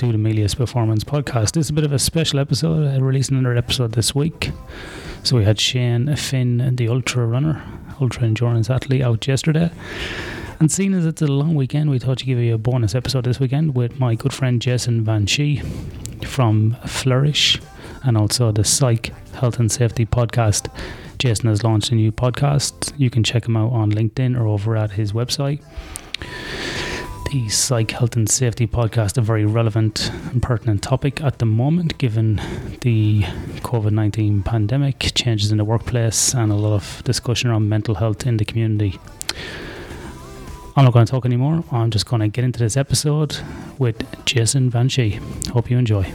To the Performance Podcast. This is a bit of a special episode. Uh, I released another episode this week. So we had Shane Finn, the ultra runner, ultra endurance athlete, out yesterday. And seeing as it's a long weekend, we thought to give you a bonus episode this weekend with my good friend Jason Van Schie from Flourish and also the Psych Health and Safety Podcast. Jason has launched a new podcast. You can check him out on LinkedIn or over at his website the Psych Health and Safety podcast a very relevant and pertinent topic at the moment, given the COVID 19 pandemic, changes in the workplace, and a lot of discussion around mental health in the community. I'm not going to talk anymore. I'm just going to get into this episode with Jason Van Schie. Hope you enjoy.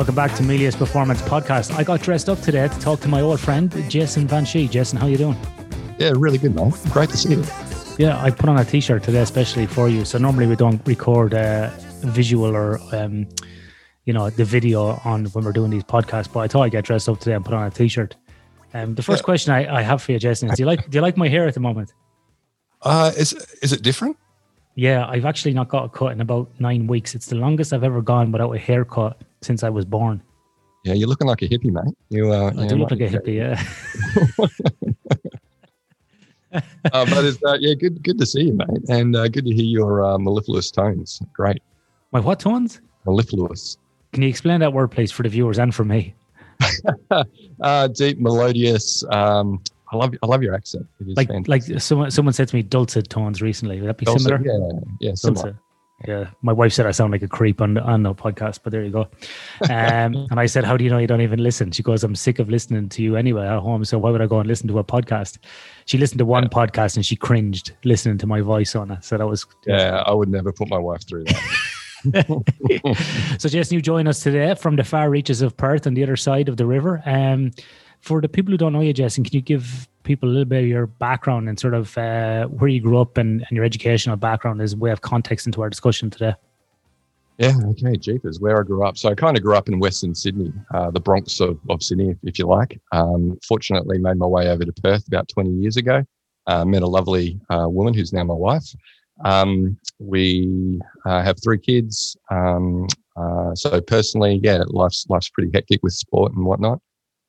Welcome back to Melius Performance Podcast. I got dressed up today to talk to my old friend Jason Van Schie. Jason, how you doing? Yeah, really good, man. Great to see you. Yeah, I put on a t-shirt today especially for you. So normally we don't record a visual or um, you know the video on when we're doing these podcasts, but I thought I'd get dressed up today and put on a t-shirt. Um, the first yeah. question I, I have for you, Jason, is do you like do you like my hair at the moment? Uh, is is it different? Yeah, I've actually not got a cut in about nine weeks. It's the longest I've ever gone without a haircut since I was born. Yeah, you're looking like a hippie, mate. You, uh, I do look like a hippie, yeah. uh, but it's uh, yeah, good good to see you, mate, and uh, good to hear your uh, mellifluous tones. Great. My what tones? Mellifluous. Can you explain that word, please, for the viewers and for me? uh, deep, melodious. Um, I love I love your accent. like fantastic. like someone someone said to me dulcet tones recently. Would that be dulcet, similar? Yeah, yeah, similar. Yeah, my wife said I sound like a creep on on the podcast, but there you go. Um, and I said, "How do you know you don't even listen?" She goes, "I'm sick of listening to you anyway at home, so why would I go and listen to a podcast?" She listened to one yeah. podcast and she cringed listening to my voice on it. So that was yeah. I would never put my wife through that. so, Jason, you join us today from the far reaches of Perth on the other side of the river. Um, for the people who don't know you, Jason, can you give people a little bit of your background and sort of uh, where you grew up and, and your educational background as a way of context into our discussion today? Yeah, okay, Jeepers, where I grew up. So I kind of grew up in Western Sydney, uh, the Bronx of, of Sydney, if, if you like. Um, fortunately, made my way over to Perth about 20 years ago. Uh, met a lovely uh, woman who's now my wife. Um, we uh, have three kids. Um, uh, so personally, yeah, life's life's pretty hectic with sport and whatnot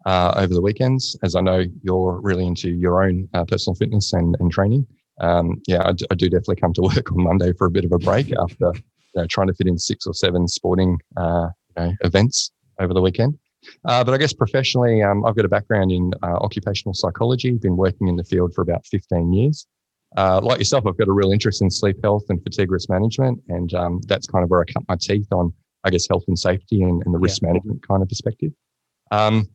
uh, over the weekends, as I know you're really into your own uh, personal fitness and, and training. Um, yeah, I, d- I do definitely come to work on Monday for a bit of a break after you know, trying to fit in six or seven sporting uh, you know, events over the weekend. Uh, but I guess professionally, um, I've got a background in uh, occupational psychology, been working in the field for about 15 years. Uh, like yourself, I've got a real interest in sleep health and fatigue risk management. And um, that's kind of where I cut my teeth on, I guess, health and safety and, and the risk yeah. management kind of perspective. Um,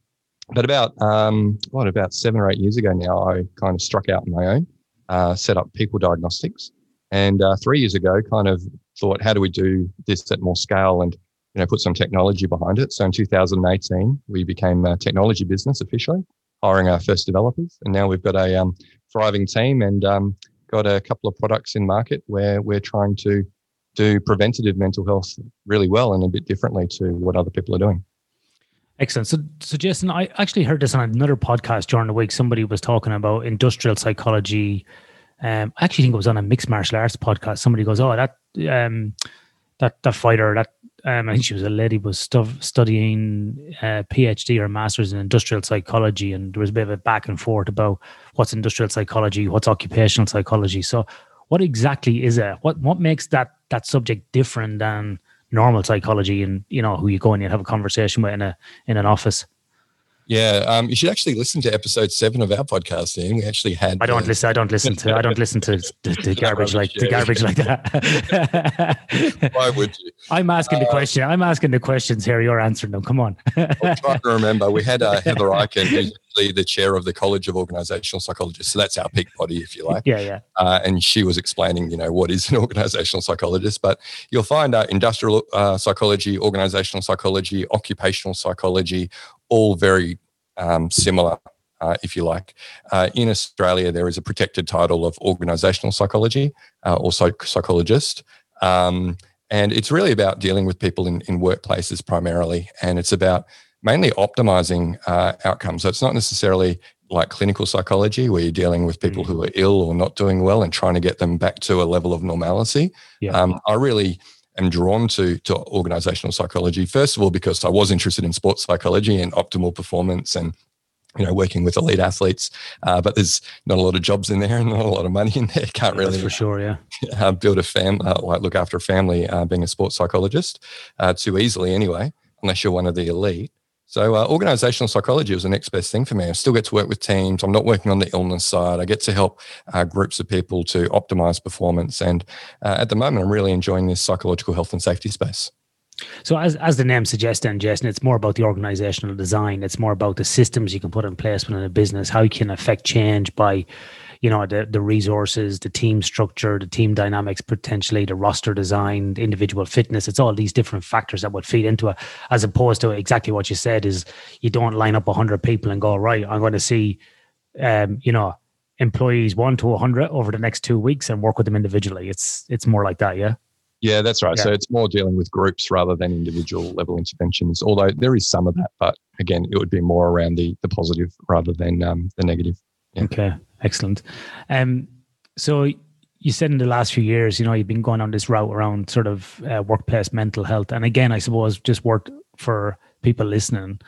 but about um, what about seven or eight years ago now, I kind of struck out on my own, uh, set up people diagnostics, and uh, three years ago, kind of thought, how do we do this at more scale and you know put some technology behind it? So in 2018, we became a technology business officially, hiring our first developers, and now we've got a um, thriving team and um, got a couple of products in market where we're trying to do preventative mental health really well and a bit differently to what other people are doing. Excellent. So, so Jason, I actually heard this on another podcast during the week. Somebody was talking about industrial psychology. Um, I actually think it was on a mixed martial arts podcast. Somebody goes, "Oh, that um, that that fighter, that um, I think she was a lady, was stu- studying a uh, PhD or master's in industrial psychology, and there was a bit of a back and forth about what's industrial psychology, what's occupational psychology. So, what exactly is it? What what makes that that subject different than normal psychology and you know who you go in and you have a conversation with in a in an office yeah, um, you should actually listen to episode seven of our podcast. Ian. We actually had. I don't uh, listen. I don't listen to. I don't listen to the, the garbage like the garbage like that. Why would you? I'm asking the uh, question. I'm asking the questions here. You're answering them. Come on. I'm trying to remember. We had uh, Heather Eichen, who's the chair of the College of Organizational Psychologists. So that's our peak body, if you like. Yeah, yeah. Uh, and she was explaining, you know, what is an organizational psychologist. But you'll find uh, industrial uh, psychology, organizational psychology, occupational psychology, all very um, similar, uh, if you like. Uh, in Australia, there is a protected title of organizational psychology uh, or psych- psychologist. Um, and it's really about dealing with people in, in workplaces primarily. And it's about mainly optimizing uh, outcomes. So it's not necessarily like clinical psychology where you're dealing with people mm. who are ill or not doing well and trying to get them back to a level of normalcy. Yeah. Um, I really am drawn to to organizational psychology. First of all, because I was interested in sports psychology and optimal performance and you know, working with elite athletes, uh, but there's not a lot of jobs in there and not a lot of money in there. Can't really, That's for sure, yeah, uh, build a family, uh, like look after a family, uh, being a sports psychologist, uh, too easily anyway, unless you're one of the elite. So, uh, organizational psychology was the next best thing for me. I still get to work with teams. I'm not working on the illness side. I get to help groups of people to optimize performance. And at the moment, I'm really enjoying this psychological health and safety space. So, as as the name suggests, then Jason, it's more about the organizational design. It's more about the systems you can put in place within a business. How you can affect change by, you know, the the resources, the team structure, the team dynamics, potentially the roster design, the individual fitness. It's all these different factors that would feed into it, as opposed to exactly what you said. Is you don't line up hundred people and go right. I'm going to see, um, you know, employees one to hundred over the next two weeks and work with them individually. It's it's more like that, yeah. Yeah, that's right. Yeah. So it's more dealing with groups rather than individual level interventions. Although there is some of that, but again, it would be more around the the positive rather than um, the negative. Yeah. Okay, excellent. Um, so you said in the last few years, you know, you've been going on this route around sort of uh, workplace mental health, and again, I suppose just work for people listening.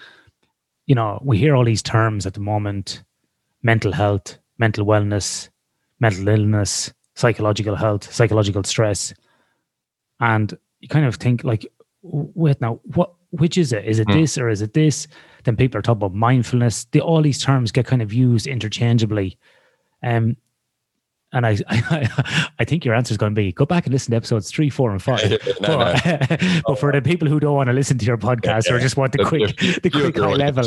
You know, we hear all these terms at the moment: mental health, mental wellness, mental illness, psychological health, psychological stress and you kind of think like, wait now, what? Which is it? Is it mm. this or is it this? Then people are talking about mindfulness. The, all these terms get kind of used interchangeably. Um, and I, I, I think your answer is going to be go back and listen to episodes three, four, and five. no, but, no. but, for the people who don't want to listen to your podcast yeah, or just want the quick, the quick high level,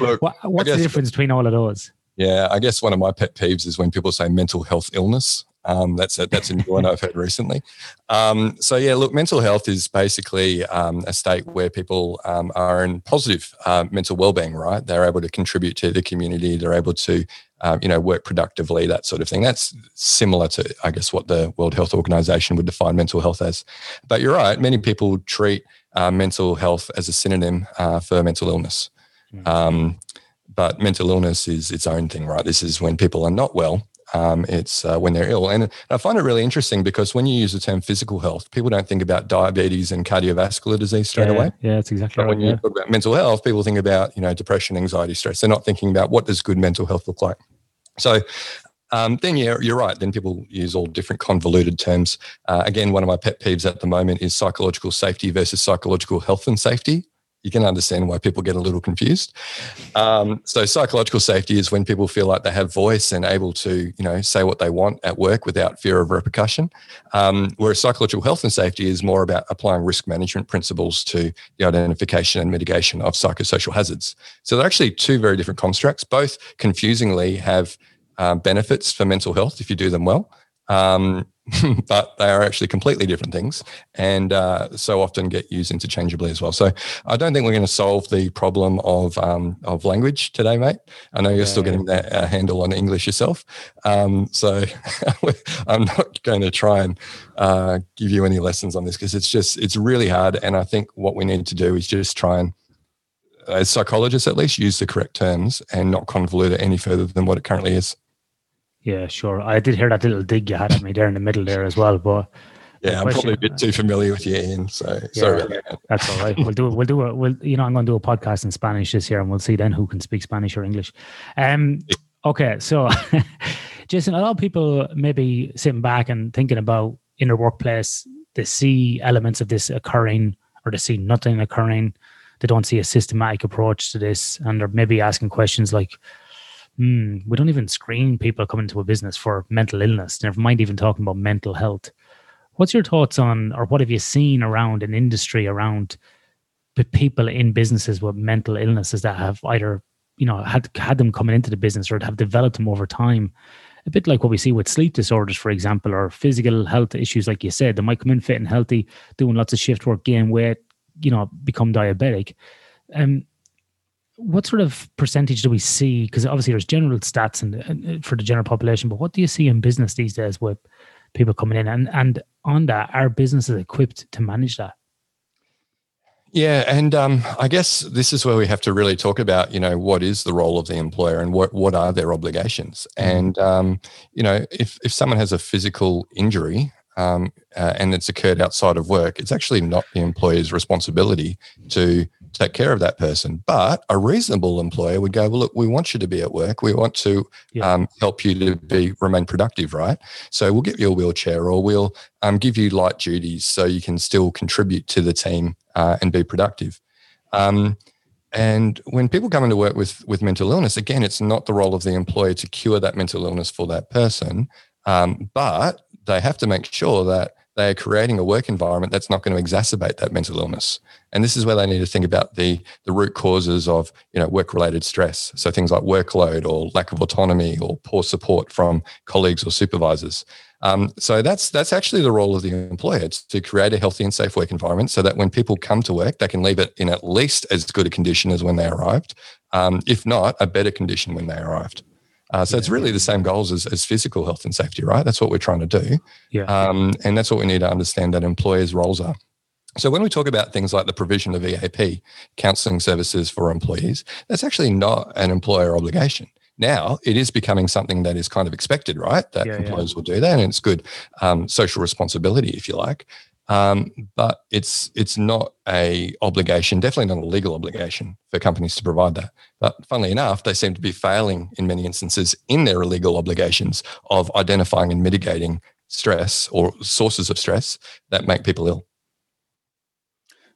Look, what, what's the difference between all of those? Yeah, I guess one of my pet peeves is when people say mental health illness. Um, that's a, that's a new one I've heard recently. Um, so yeah, look, mental health is basically um, a state where people um, are in positive uh, mental well-being. Right, they're able to contribute to the community. They're able to um, you know work productively, that sort of thing. That's similar to I guess what the World Health Organization would define mental health as. But you're right. Many people treat uh, mental health as a synonym uh, for mental illness. Mm-hmm. but mental illness is its own thing, right? This is when people are not well um, it's uh, when they're ill. And I find it really interesting because when you use the term physical health, people don't think about diabetes and cardiovascular disease straight yeah, away. Yeah, that's exactly but right. When you yeah. talk about mental health, people think about you know depression, anxiety, stress. They're not thinking about what does good mental health look like. So um, then yeah, you're right. Then people use all different convoluted terms. Uh, again, one of my pet peeves at the moment is psychological safety versus psychological health and safety you can understand why people get a little confused. Um, so psychological safety is when people feel like they have voice and able to, you know, say what they want at work without fear of repercussion. Um, whereas psychological health and safety is more about applying risk management principles to the identification and mitigation of psychosocial hazards. So they're actually two very different constructs. Both confusingly have um, benefits for mental health if you do them well. Um, but they are actually completely different things and uh, so often get used interchangeably as well. So I don't think we're going to solve the problem of um, of language today, mate. I know you're yeah, still getting that uh, handle on English yourself. Um, so I'm not going to try and uh, give you any lessons on this because it's just, it's really hard. And I think what we need to do is just try and as psychologists at least use the correct terms and not convolute it any further than what it currently is. Yeah, sure. I did hear that little dig you had at me there in the middle there as well, but yeah, I'm probably a bit too familiar with you, Ian. So yeah, sorry. That's all right. We'll do it. We'll do it. We'll, you know, I'm going to do a podcast in Spanish this year, and we'll see then who can speak Spanish or English. Um, okay, so Jason, a lot of people maybe sitting back and thinking about in their workplace, they see elements of this occurring, or they see nothing occurring. They don't see a systematic approach to this, and they're maybe asking questions like, mm, we don't even screen people coming to a business for mental illness, never mind even talking about mental health. What's your thoughts on, or what have you seen around an industry around people in businesses with mental illnesses that have either, you know, had had them coming into the business or have developed them over time? A bit like what we see with sleep disorders, for example, or physical health issues, like you said, they might come in fit and healthy, doing lots of shift work, gain weight, you know, become diabetic. Um, what sort of percentage do we see? Because obviously there's general stats and for the general population, but what do you see in business these days with people coming in? And and on that, are businesses equipped to manage that? Yeah, and um, I guess this is where we have to really talk about, you know, what is the role of the employer and what what are their obligations. Mm. And um, you know, if if someone has a physical injury um, uh, and it's occurred outside of work, it's actually not the employer's responsibility to take care of that person. But a reasonable employer would go, well, look, we want you to be at work. We want to yeah. um, help you to be remain productive, right? So we'll give you a wheelchair or we'll um, give you light duties so you can still contribute to the team uh, and be productive. Um, and when people come into work with with mental illness, again, it's not the role of the employer to cure that mental illness for that person, um, but they have to make sure that they are creating a work environment that's not going to exacerbate that mental illness. And this is where they need to think about the, the root causes of you know, work related stress. So things like workload or lack of autonomy or poor support from colleagues or supervisors. Um, so that's that's actually the role of the employer to create a healthy and safe work environment so that when people come to work, they can leave it in at least as good a condition as when they arrived, um, if not a better condition when they arrived. Uh, so yeah. it's really the same goals as, as physical health and safety, right? That's what we're trying to do. Yeah. Um, and that's what we need to understand that employers' roles are. So when we talk about things like the provision of EAP, counselling services for employees, that's actually not an employer obligation. Now it is becoming something that is kind of expected, right? That yeah, employers yeah. will do that, and it's good um, social responsibility, if you like. Um, but it's it's not a obligation, definitely not a legal obligation for companies to provide that. But funnily enough, they seem to be failing in many instances in their legal obligations of identifying and mitigating stress or sources of stress that make people ill.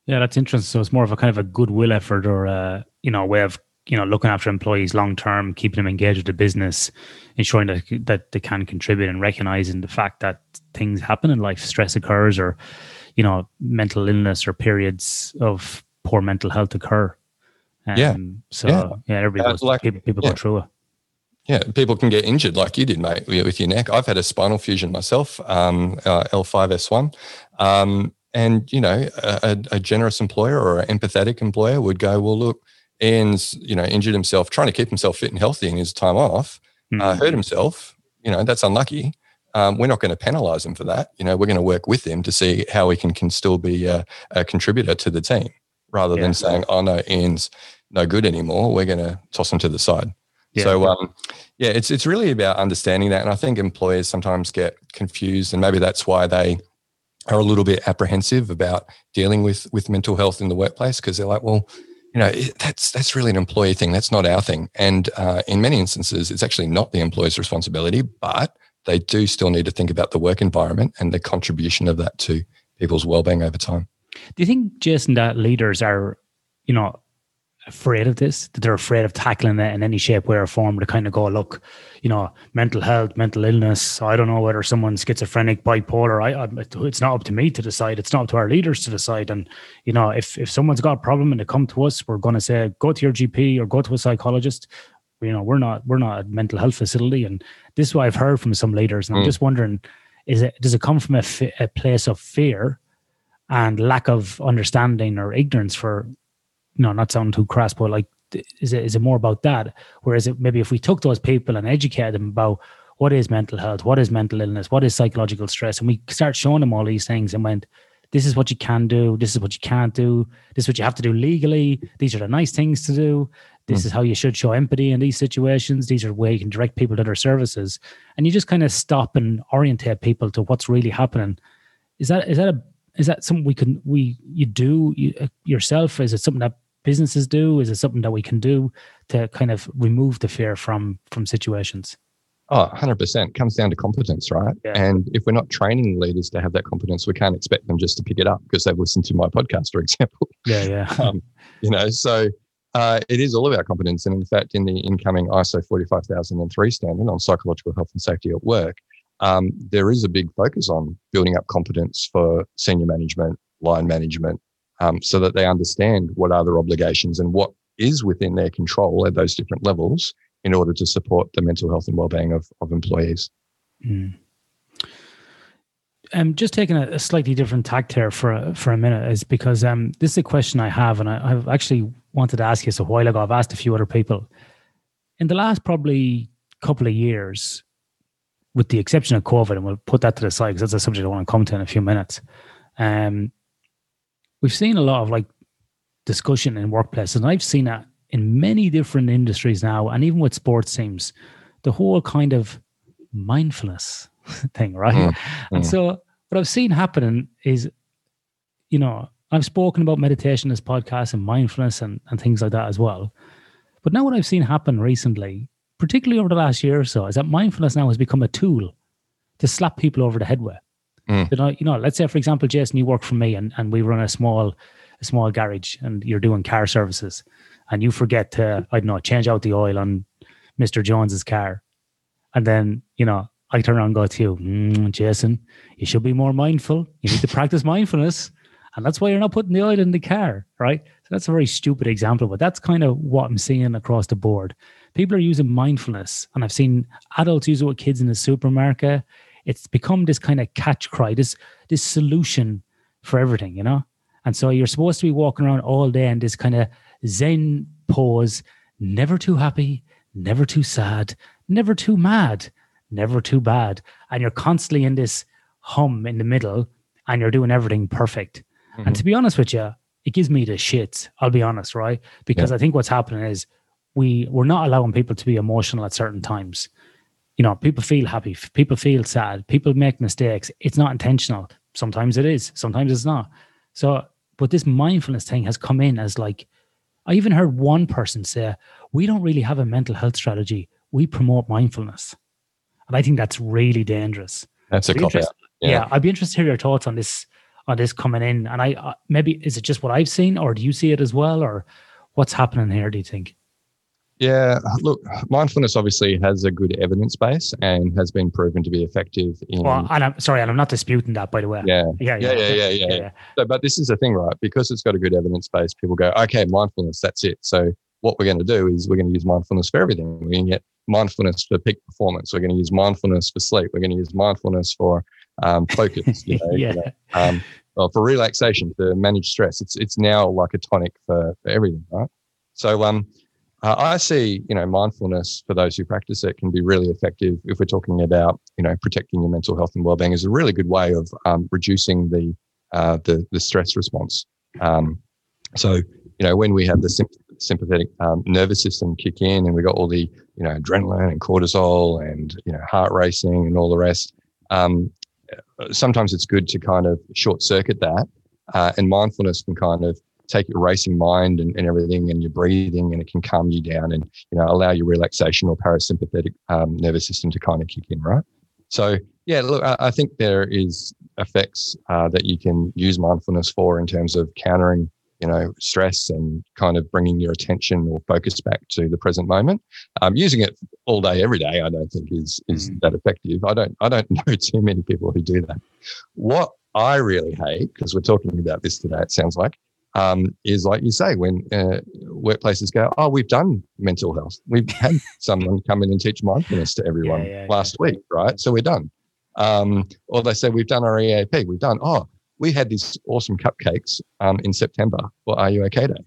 Yeah, that's interesting. So it's more of a kind of a goodwill effort or a you know way of you know looking after employees long term, keeping them engaged with the business, ensuring that that they can contribute and recognizing the fact that things happen in life, stress occurs, or you know mental illness or periods of poor mental health occur. Um, yeah. So yeah, yeah everybody uh, goes, like, people, people yeah. go through it. Yeah, people can get injured like you did, mate, with your neck. I've had a spinal fusion myself, um, uh, L5S1. Um, and, you know, a, a, generous employer or an empathetic employer would go, well, look, Ian's, you know, injured himself trying to keep himself fit and healthy in his time off, mm-hmm. uh, hurt himself. You know, that's unlucky. Um, we're not going to penalise him for that. You know, we're going to work with him to see how we can, can still be a, a contributor to the team rather yeah. than saying, oh, no, Ian's no good anymore. We're going to toss him to the side. Yeah. So, um, yeah, it's, it's really about understanding that. And I think employers sometimes get confused, and maybe that's why they are a little bit apprehensive about dealing with, with mental health in the workplace because they're like, well, you know that's that's really an employee thing that's not our thing and uh, in many instances it's actually not the employer's responsibility but they do still need to think about the work environment and the contribution of that to people's well-being over time. Do you think, Jason, that leaders are, you know, afraid of this? That they're afraid of tackling it in any shape, way, or form to kind of go, look, you know, mental health, mental illness. I don't know whether someone's schizophrenic, bipolar. I, I, it's not up to me to decide. It's not up to our leaders to decide. And you know, if if someone's got a problem and they come to us, we're going to say, go to your GP or go to a psychologist you know we're not we're not a mental health facility and this is what i've heard from some leaders and mm. i'm just wondering is it does it come from a, a place of fear and lack of understanding or ignorance for know not sounding too crass but like is it is it more about that whereas it maybe if we took those people and educated them about what is mental health what is mental illness what is psychological stress and we start showing them all these things and went this is what you can do this is what you can't do this is what you have to do legally these are the nice things to do this mm. is how you should show empathy in these situations. These are where you can direct people to their services, and you just kind of stop and orientate people to what's really happening. Is that is that a is that something we can we you do you, uh, yourself? Is it something that businesses do? Is it something that we can do to kind of remove the fear from from situations? Oh, 100%. It comes down to competence, right? Yeah. And if we're not training leaders to have that competence, we can't expect them just to pick it up because they've listened to my podcast, for example. Yeah, yeah. um, you know, so uh, it is all about competence. And in fact, in the incoming ISO 45003 standard on psychological health and safety at work, um, there is a big focus on building up competence for senior management, line management, um, so that they understand what are their obligations and what is within their control at those different levels in order to support the mental health and well-being of, of employees. Mm. Um, just taking a, a, slightly different tact here for a, for a minute is because um, this is a question I have, and I, have actually wanted to ask you this a while ago. I've asked a few other people. In the last probably couple of years, with the exception of COVID, and we'll put that to the side because that's a subject I want to come to in a few minutes. Um, we've seen a lot of like discussion in workplaces, and I've seen that in many different industries now, and even with sports teams, the whole kind of mindfulness thing, right? Mm, and mm. so what I've seen happening is, you know, I've spoken about meditation as podcasts and mindfulness and, and things like that as well. But now what I've seen happen recently, particularly over the last year or so, is that mindfulness now has become a tool to slap people over the head with. Mm. You know, you know, let's say for example, Jason, you work for me and, and we run a small a small garage and you're doing car services and you forget to, I don't know, change out the oil on Mr. Jones's car. And then, you know, I turn around and go to you, mm, Jason, you should be more mindful. You need to practice mindfulness. And that's why you're not putting the oil in the car, right? So that's a very stupid example, but that's kind of what I'm seeing across the board. People are using mindfulness, and I've seen adults use it with kids in the supermarket. It's become this kind of catch cry, this this solution for everything, you know? And so you're supposed to be walking around all day in this kind of Zen pose, never too happy, never too sad, never too mad, never too bad. And you're constantly in this hum in the middle and you're doing everything perfect. Mm-hmm. And to be honest with you, it gives me the shits. I'll be honest, right? Because yeah. I think what's happening is we we're not allowing people to be emotional at certain times. You know, people feel happy, people feel sad, people make mistakes. It's not intentional. Sometimes it is, sometimes it's not. So, but this mindfulness thing has come in as like, I even heard one person say, we don't really have a mental health strategy. We promote mindfulness. And I think that's really dangerous. That's a cop yeah. yeah. I'd be interested to hear your thoughts on this on this coming in. And I uh, maybe is it just what I've seen, or do you see it as well, or what's happening here? Do you think? Yeah, look, mindfulness obviously has a good evidence base and has been proven to be effective in. Well, and I'm sorry, and I'm not disputing that, by the way. Yeah, yeah, yeah, yeah, yeah. yeah, yeah. yeah. So, but this is the thing, right? Because it's got a good evidence base, people go, okay, mindfulness, that's it. So, what we're going to do is we're going to use mindfulness for everything. We're going to get mindfulness for peak performance. We're going to use mindfulness for sleep. We're going to use mindfulness for um, focus. You know, yeah. You know, um, well, for relaxation, to manage stress. It's it's now like a tonic for, for everything, right? So um, uh, I see, you know, mindfulness for those who practice it can be really effective if we're talking about, you know, protecting your mental health and well-being is a really good way of um, reducing the, uh, the the stress response. Um, so, you know, when we have the sympathetic um, nervous system kick in, and we got all the, you know, adrenaline and cortisol and you know heart racing and all the rest, um, sometimes it's good to kind of short circuit that. Uh, and mindfulness can kind of take your racing mind and, and, everything and your breathing and it can calm you down and you know allow your relaxation or parasympathetic um, nervous system to kind of kick in right? So yeah look i, I think there is effects uh, that you can use mindfulness for in terms of countering you know stress and kind of bringing your attention or focus back to the present moment. Um, using it all day every day i don't think is is mm. that effective. I don't i don't know too many people who do that. What i really hate because we're talking about this today it sounds like um, is like you say when uh, workplaces go oh we've done mental health we've had someone come in and teach mindfulness to everyone yeah, yeah, last yeah. week right so we're done um, or they say we've done our eap we've done oh we had these awesome cupcakes um, in September for Are You OK Day.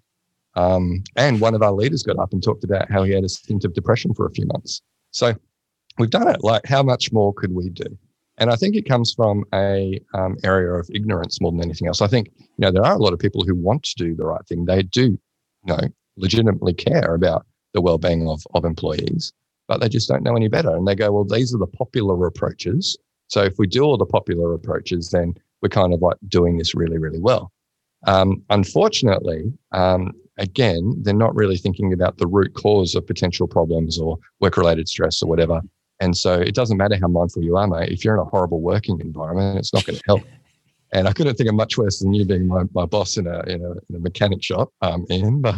Um, and one of our leaders got up and talked about how he had a stint of depression for a few months. So we've done it. Like, how much more could we do? And I think it comes from a um, area of ignorance more than anything else. I think you know there are a lot of people who want to do the right thing. They do, you know, legitimately care about the well-being of of employees, but they just don't know any better. And they go, well, these are the popular approaches. So if we do all the popular approaches, then we're kind of like doing this really, really well. Um, unfortunately, um, again, they're not really thinking about the root cause of potential problems or work related stress or whatever. And so it doesn't matter how mindful you are, mate. If you're in a horrible working environment, it's not going to help. And I couldn't think of much worse than you being my, my boss in a, in a, in a mechanic shop, um, Ian, but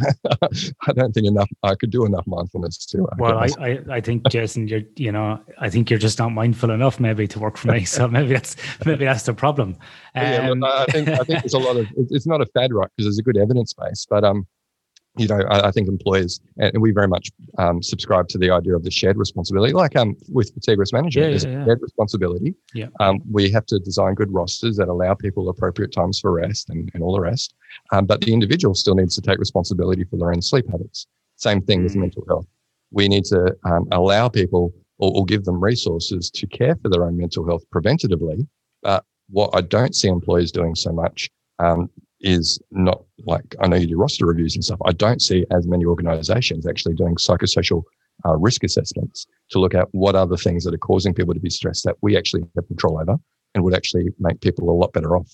I don't think enough, I could do enough mindfulness too. well, I, I, I, think Jason, you're, you know, I think you're just not mindful enough maybe to work for me. So maybe that's, maybe that's the problem. Um, yeah, I think, I think there's a lot of, it's not a fad, right? Because there's a good evidence base, but, um, you know, I, I, think employers, and we very much um, subscribe to the idea of the shared responsibility, like um, with fatigue risk management, yeah, yeah, yeah. shared responsibility. Yeah. Um, we have to design good rosters that allow people appropriate times for rest and, and all the rest. Um, but the individual still needs to take responsibility for their own sleep habits. Same thing mm. with mental health. We need to um, allow people or, or give them resources to care for their own mental health preventatively. But what I don't see employers doing so much um, is not like I know you do roster reviews and stuff. I don't see as many organizations actually doing psychosocial uh, risk assessments to look at what are the things that are causing people to be stressed that we actually have control over and would actually make people a lot better off.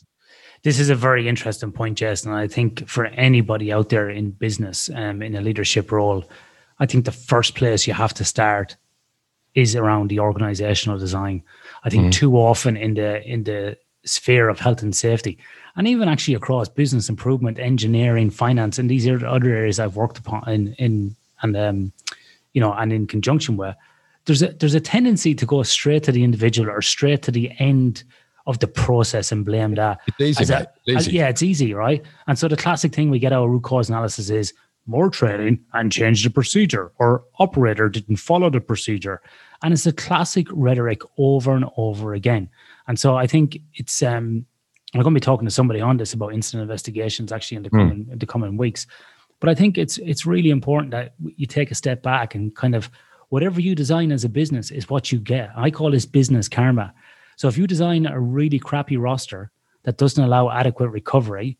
This is a very interesting point, Jess. And I think for anybody out there in business, um, in a leadership role, I think the first place you have to start is around the organizational design. I think mm. too often in the in the sphere of health and safety, and even actually across business improvement, engineering, finance, and these are other areas I've worked upon in in and um, you know, and in conjunction with, there's a there's a tendency to go straight to the individual or straight to the end of the process and blame that. It's easy, a, it's easy. As, yeah, it's easy, right? And so the classic thing we get our root cause analysis is more training and change the procedure, or operator didn't follow the procedure. And it's a classic rhetoric over and over again. And so I think it's um I'm going to be talking to somebody on this about incident investigations actually in the hmm. coming mm. in the coming weeks. But I think it's it's really important that you take a step back and kind of whatever you design as a business is what you get. I call this business karma. So if you design a really crappy roster that doesn't allow adequate recovery,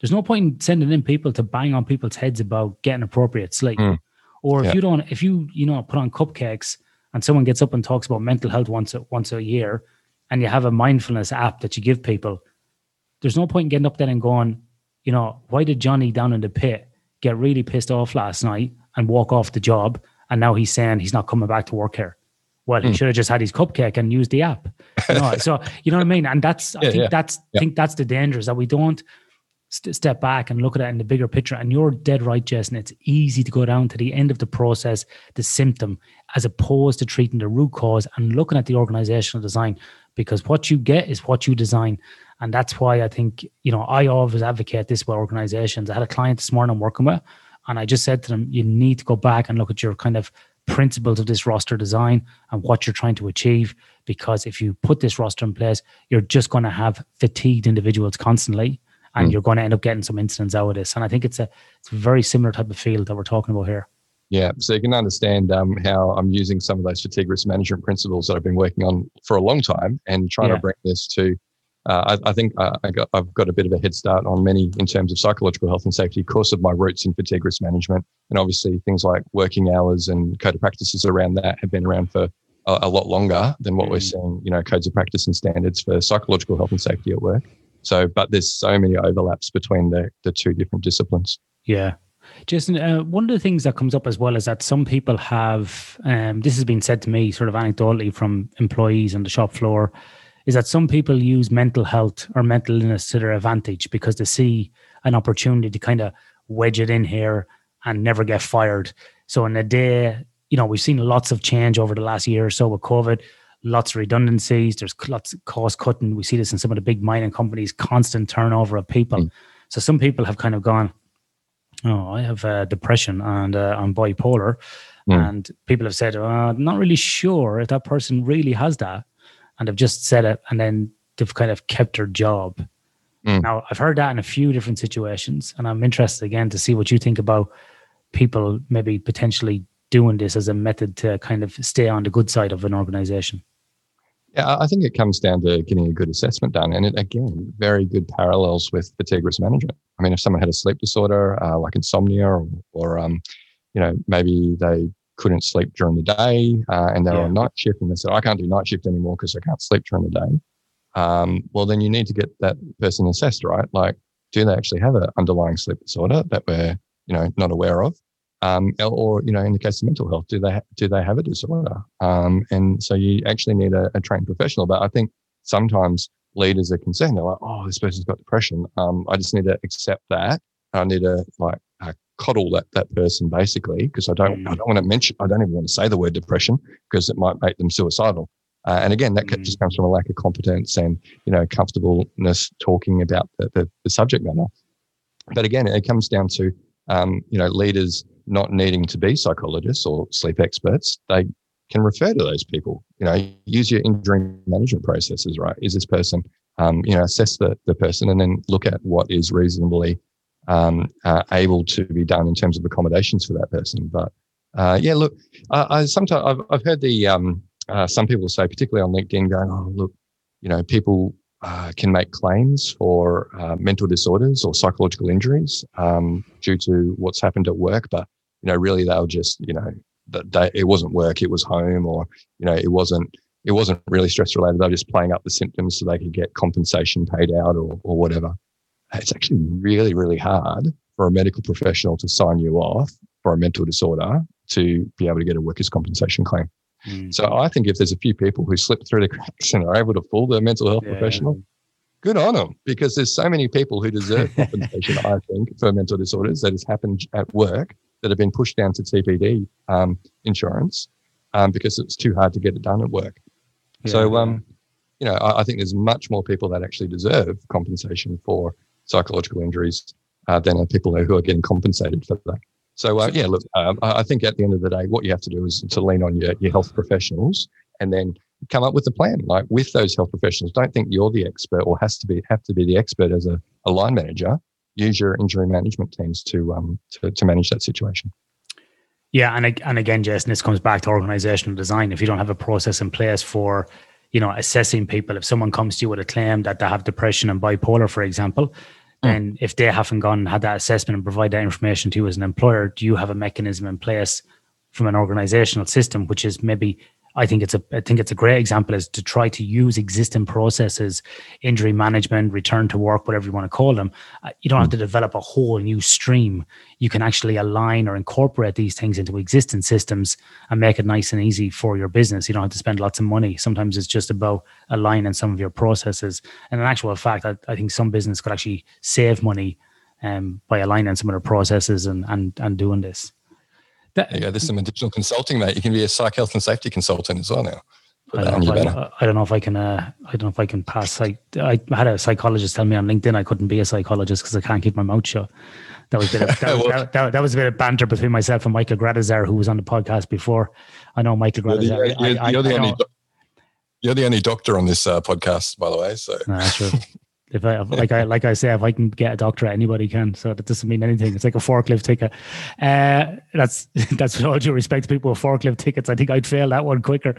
there's no point in sending in people to bang on people's heads about getting appropriate sleep. Mm. Or if yeah. you don't, if you you know put on cupcakes and someone gets up and talks about mental health once a, once a year, and you have a mindfulness app that you give people, there's no point in getting up there and going, you know, why did Johnny down in the pit get really pissed off last night and walk off the job, and now he's saying he's not coming back to work here? Well, he mm. should have just had his cupcake and used the app. You know? so you know what I mean, and that's I think yeah. that's yeah. I think that's the danger is that we don't st- step back and look at it in the bigger picture. And you're dead right, Jason. It's easy to go down to the end of the process, the symptom, as opposed to treating the root cause and looking at the organizational design, because what you get is what you design. And that's why I think, you know, I always advocate this with organizations. I had a client this morning I'm working with, and I just said to them, you need to go back and look at your kind of principles of this roster design and what you're trying to achieve. Because if you put this roster in place, you're just going to have fatigued individuals constantly and mm. you're going to end up getting some incidents out of this. And I think it's a it's a very similar type of field that we're talking about here. Yeah, so you can understand um, how I'm using some of those fatigue risk management principles that I've been working on for a long time and trying yeah. to bring this to. Uh, I, I, think uh, I got, I've got a bit of a head start on many in terms of psychological health and safety because of my roots in fatigue risk management. And obviously, things like working hours and code of practices around that have been around for a, a lot longer than what mm. we're seeing, you know, codes of practice and standards for psychological health and safety at work. So, but there's so many overlaps between the, the two different disciplines. Yeah. Jason, uh, one of the things that comes up as well is that some people have, um, this has been said to me sort of anecdotally from employees on the shop floor, is that some people use mental health or mental illness to their advantage because they see an opportunity to kind of wedge it in here and never get fired. So in a day, you know, we've seen lots of change over the last year or so with COVID lots of redundancies. There's lots of cost cutting. We see this in some of the big mining companies, constant turnover of people. Mm. So some people have kind of gone, oh, I have uh, depression and uh, I'm bipolar. Mm. And people have said, oh, I'm not really sure if that person really has that. And they've just said it and then they've kind of kept their job. Mm. Now, I've heard that in a few different situations. And I'm interested again to see what you think about people maybe potentially doing this as a method to kind of stay on the good side of an organization? Yeah, I think it comes down to getting a good assessment done. And it, again, very good parallels with fatigue risk management. I mean, if someone had a sleep disorder uh, like insomnia or, or um, you know, maybe they couldn't sleep during the day uh, and they're yeah. on night shift and they said, I can't do night shift anymore because I can't sleep during the day. Um, well, then you need to get that person assessed, right? Like, do they actually have an underlying sleep disorder that we're, you know, not aware of? Um, or you know, in the case of mental health, do they do they have a disorder? Um, and so you actually need a, a, trained professional. But I think sometimes leaders are concerned. They're like, "Oh, this person's got depression. Um, I just need to accept that. I need to like uh, coddle that that person basically because I don't I mm. don't want to mention I don't even want to say the word depression because it might make them suicidal. Uh, and again, that mm. just comes from a lack of competence and you know comfortableness talking about the, the, the subject matter. But again, it comes down to um, you know leaders not needing to be psychologists or sleep experts, they can refer to those people. You know, use your injury management processes, right? Is this person, um, you know, assess the, the person and then look at what is reasonably um, uh, able to be done in terms of accommodations for that person. But uh, yeah, look, I, I sometimes I've, I've heard the um, uh, some people say, particularly on LinkedIn, going, "Oh, look, you know, people uh, can make claims for uh, mental disorders or psychological injuries um, due to what's happened at work. But you know, really, they'll just you know that they, it wasn't work, it was home, or you know, it wasn't it wasn't really stress related. They're just playing up the symptoms so they could get compensation paid out or or whatever. It's actually really really hard for a medical professional to sign you off for a mental disorder to be able to get a workers' compensation claim. Mm. So I think if there's a few people who slip through the cracks and are able to fool their mental health yeah. professional, good on them because there's so many people who deserve compensation, I think, for mental disorders that has happened at work that have been pushed down to TPD um, insurance um, because it's too hard to get it done at work. Yeah. So, um, you know, I, I, think there's much more people that actually deserve compensation for psychological injuries uh, than are people who are getting compensated for that. So uh, yeah, look, um, I think at the end of the day, what you have to do is to lean on your, your health professionals and then come up with a plan. Like with those health professionals, don't think you're the expert or has to be have to be the expert as a, a line manager. Use your injury management teams to um to, to manage that situation. Yeah, and and again, Jason, this comes back to organizational design. If you don't have a process in place for you know assessing people, if someone comes to you with a claim that they have depression and bipolar, for example, Mm. And if they haven't gone and had that assessment and provide that information to you as an employer, do you have a mechanism in place from an organizational system, which is maybe I think it's a I think it's a great example is to try to use existing processes, injury management, return to work, whatever you want to call them. Uh, you don't have to develop a whole new stream. You can actually align or incorporate these things into existing systems and make it nice and easy for your business. You don't have to spend lots of money. Sometimes it's just about aligning some of your processes. And in actual fact, I, I think some business could actually save money um, by aligning some of their processes and and and doing this. That, go. There's some additional consulting, mate. You can be a psych health and safety consultant as well now. I don't, I, I don't, know if I can. Uh, I don't know if I can pass. I, I had a psychologist tell me on LinkedIn I couldn't be a psychologist because I can't keep my mouth shut. That was a bit of, that, well, that, that, that, was a bit of banter between myself and Michael Gradisar, who was on the podcast before. I know Michael Gradisar. You're, the, you're, I, you're the only. You're the only doctor on this uh, podcast, by the way. So, nah, true. If I like I like I say, if I can get a doctorate, anybody can. So that doesn't mean anything. It's like a forklift ticket. Uh, that's that's with all due respect to people with forklift tickets. I think I'd fail that one quicker.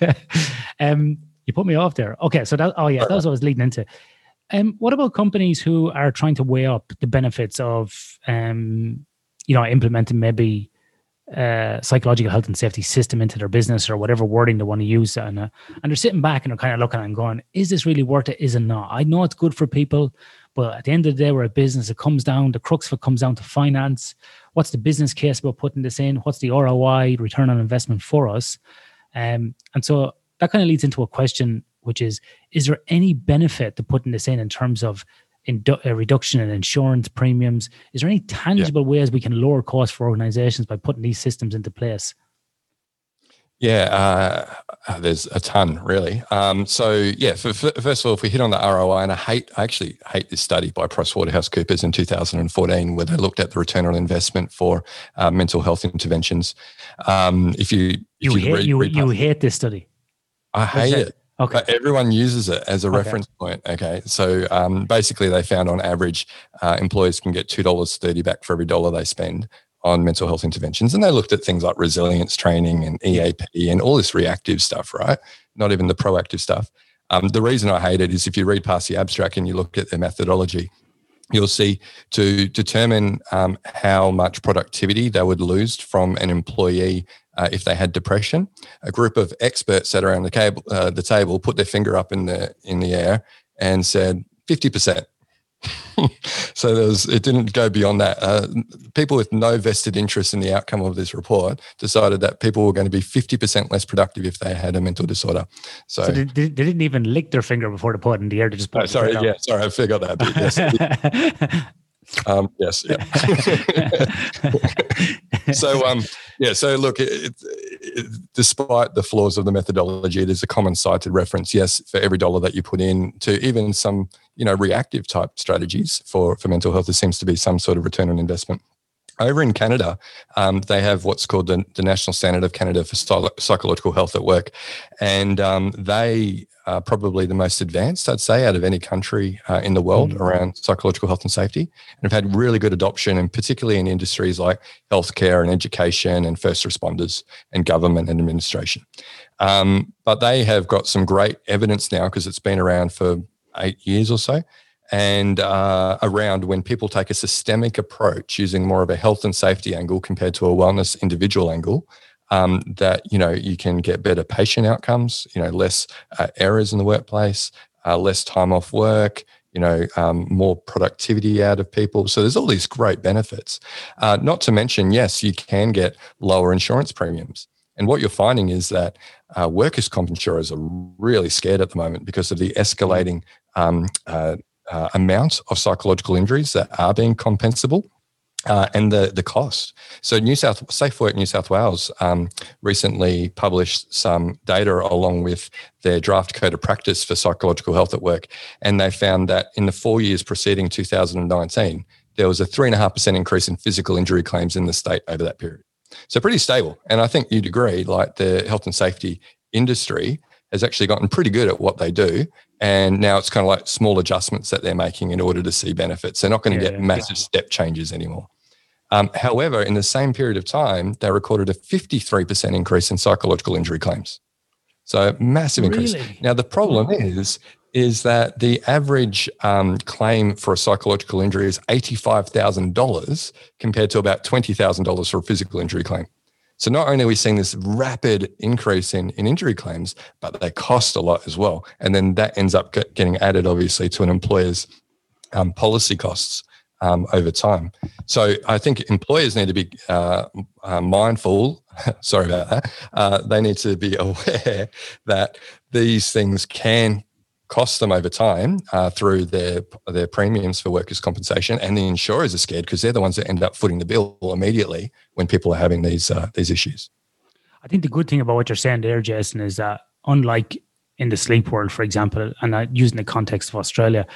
um, you put me off there. Okay, so that oh yeah, that was what I was leading into. Um, what about companies who are trying to weigh up the benefits of um, you know, implementing maybe uh, psychological health and safety system into their business or whatever wording they want to use. And, uh, and they're sitting back and they're kind of looking and going, is this really worth it? Is it not? I know it's good for people, but at the end of the day, we're a business. It comes down, the crux of it comes down to finance. What's the business case about putting this in? What's the ROI, return on investment for us? Um, and so that kind of leads into a question, which is, is there any benefit to putting this in in terms of a reduction in insurance premiums? Is there any tangible yeah. ways we can lower costs for organizations by putting these systems into place? Yeah, uh, uh there's a ton really. Um, so yeah, for, for, first of all, if we hit on the ROI, and I hate, I actually hate this study by PricewaterhouseCoopers in 2014, where they looked at the return on investment for uh, mental health interventions. Um, if you if you, you hate read, you, read you hate this study, I hate it. Okay. But everyone uses it as a okay. reference point. Okay. So um, basically, they found on average, uh, employers can get $2.30 back for every dollar they spend on mental health interventions. And they looked at things like resilience training and EAP and all this reactive stuff, right? Not even the proactive stuff. Um, the reason I hate it is if you read past the abstract and you look at their methodology, you'll see to determine um, how much productivity they would lose from an employee uh, if they had depression. A group of experts sat around the, uh, the table, put their finger up in the in the air, and said fifty percent. so there was, it didn't go beyond that. Uh, people with no vested interest in the outcome of this report decided that people were going to be 50% less productive if they had a mental disorder. So, so they, they, didn't even lick their finger before they put it in the air. They just put oh, sorry, yeah, sorry, I forgot that. But yes, um, yes, yeah. so, um, yeah. So, look, it, it, despite the flaws of the methodology, it is a common cited reference. Yes, for every dollar that you put in to even some, you know, reactive type strategies for for mental health, there seems to be some sort of return on investment. Over in Canada, um, they have what's called the, the, National Standard of Canada for Psychological Health at Work. And um, they are probably the most advanced, I'd say, out of any country uh, in the world mm-hmm. around psychological health and safety. And have had really good adoption, and particularly in industries like healthcare and education and first responders and government and administration. Um, but they have got some great evidence now because it's been around for eight years or so. And uh, around when people take a systemic approach using more of a health and safety angle compared to a wellness individual angle, um, that you know you can get better patient outcomes, you know, less uh, errors in the workplace, uh, less time off work, you know, um, more productivity out of people. So there's all these great benefits. Uh, not to mention, yes, you can get lower insurance premiums. And what you're finding is that uh, workers' comp insurers are really scared at the moment because of the escalating um, uh, uh amount of psychological injuries that are being compensable uh, and the the cost. So New South SafeWork New South Wales um, recently published some data along with their draft code of practice for psychological health at work, and they found that in the four years preceding 2019, there was a three and a half percent increase in physical injury claims in the state over that period. So pretty stable, and I think you'd agree. Like the health and safety industry has actually gotten pretty good at what they do. And now it's kind of like small adjustments that they're making in order to see benefits. They're not going to yeah, get massive yeah. step changes anymore. Um, however, in the same period of time, they recorded a 53% increase in psychological injury claims. So massive increase. Really? Now the problem is is that the average um, claim for a psychological injury is $85,000 compared to about $20,000 for a physical injury claim. So not only are we seeing this rapid increase in, in injury claims, but they cost a lot as well. And then that ends up getting added, obviously, to an employer's um, policy costs um, over time. So I think employers need to be uh, uh, mindful. sorry about that. Uh, they need to be aware that these things can cost them over time uh, through their their premiums for workers' compensation, and the insurers are scared because they're the ones that end up footing the bill immediately when people are having these uh, these issues. I think the good thing about what you're saying there, Jason, is that unlike in the sleep world, for example, and using the context of Australia,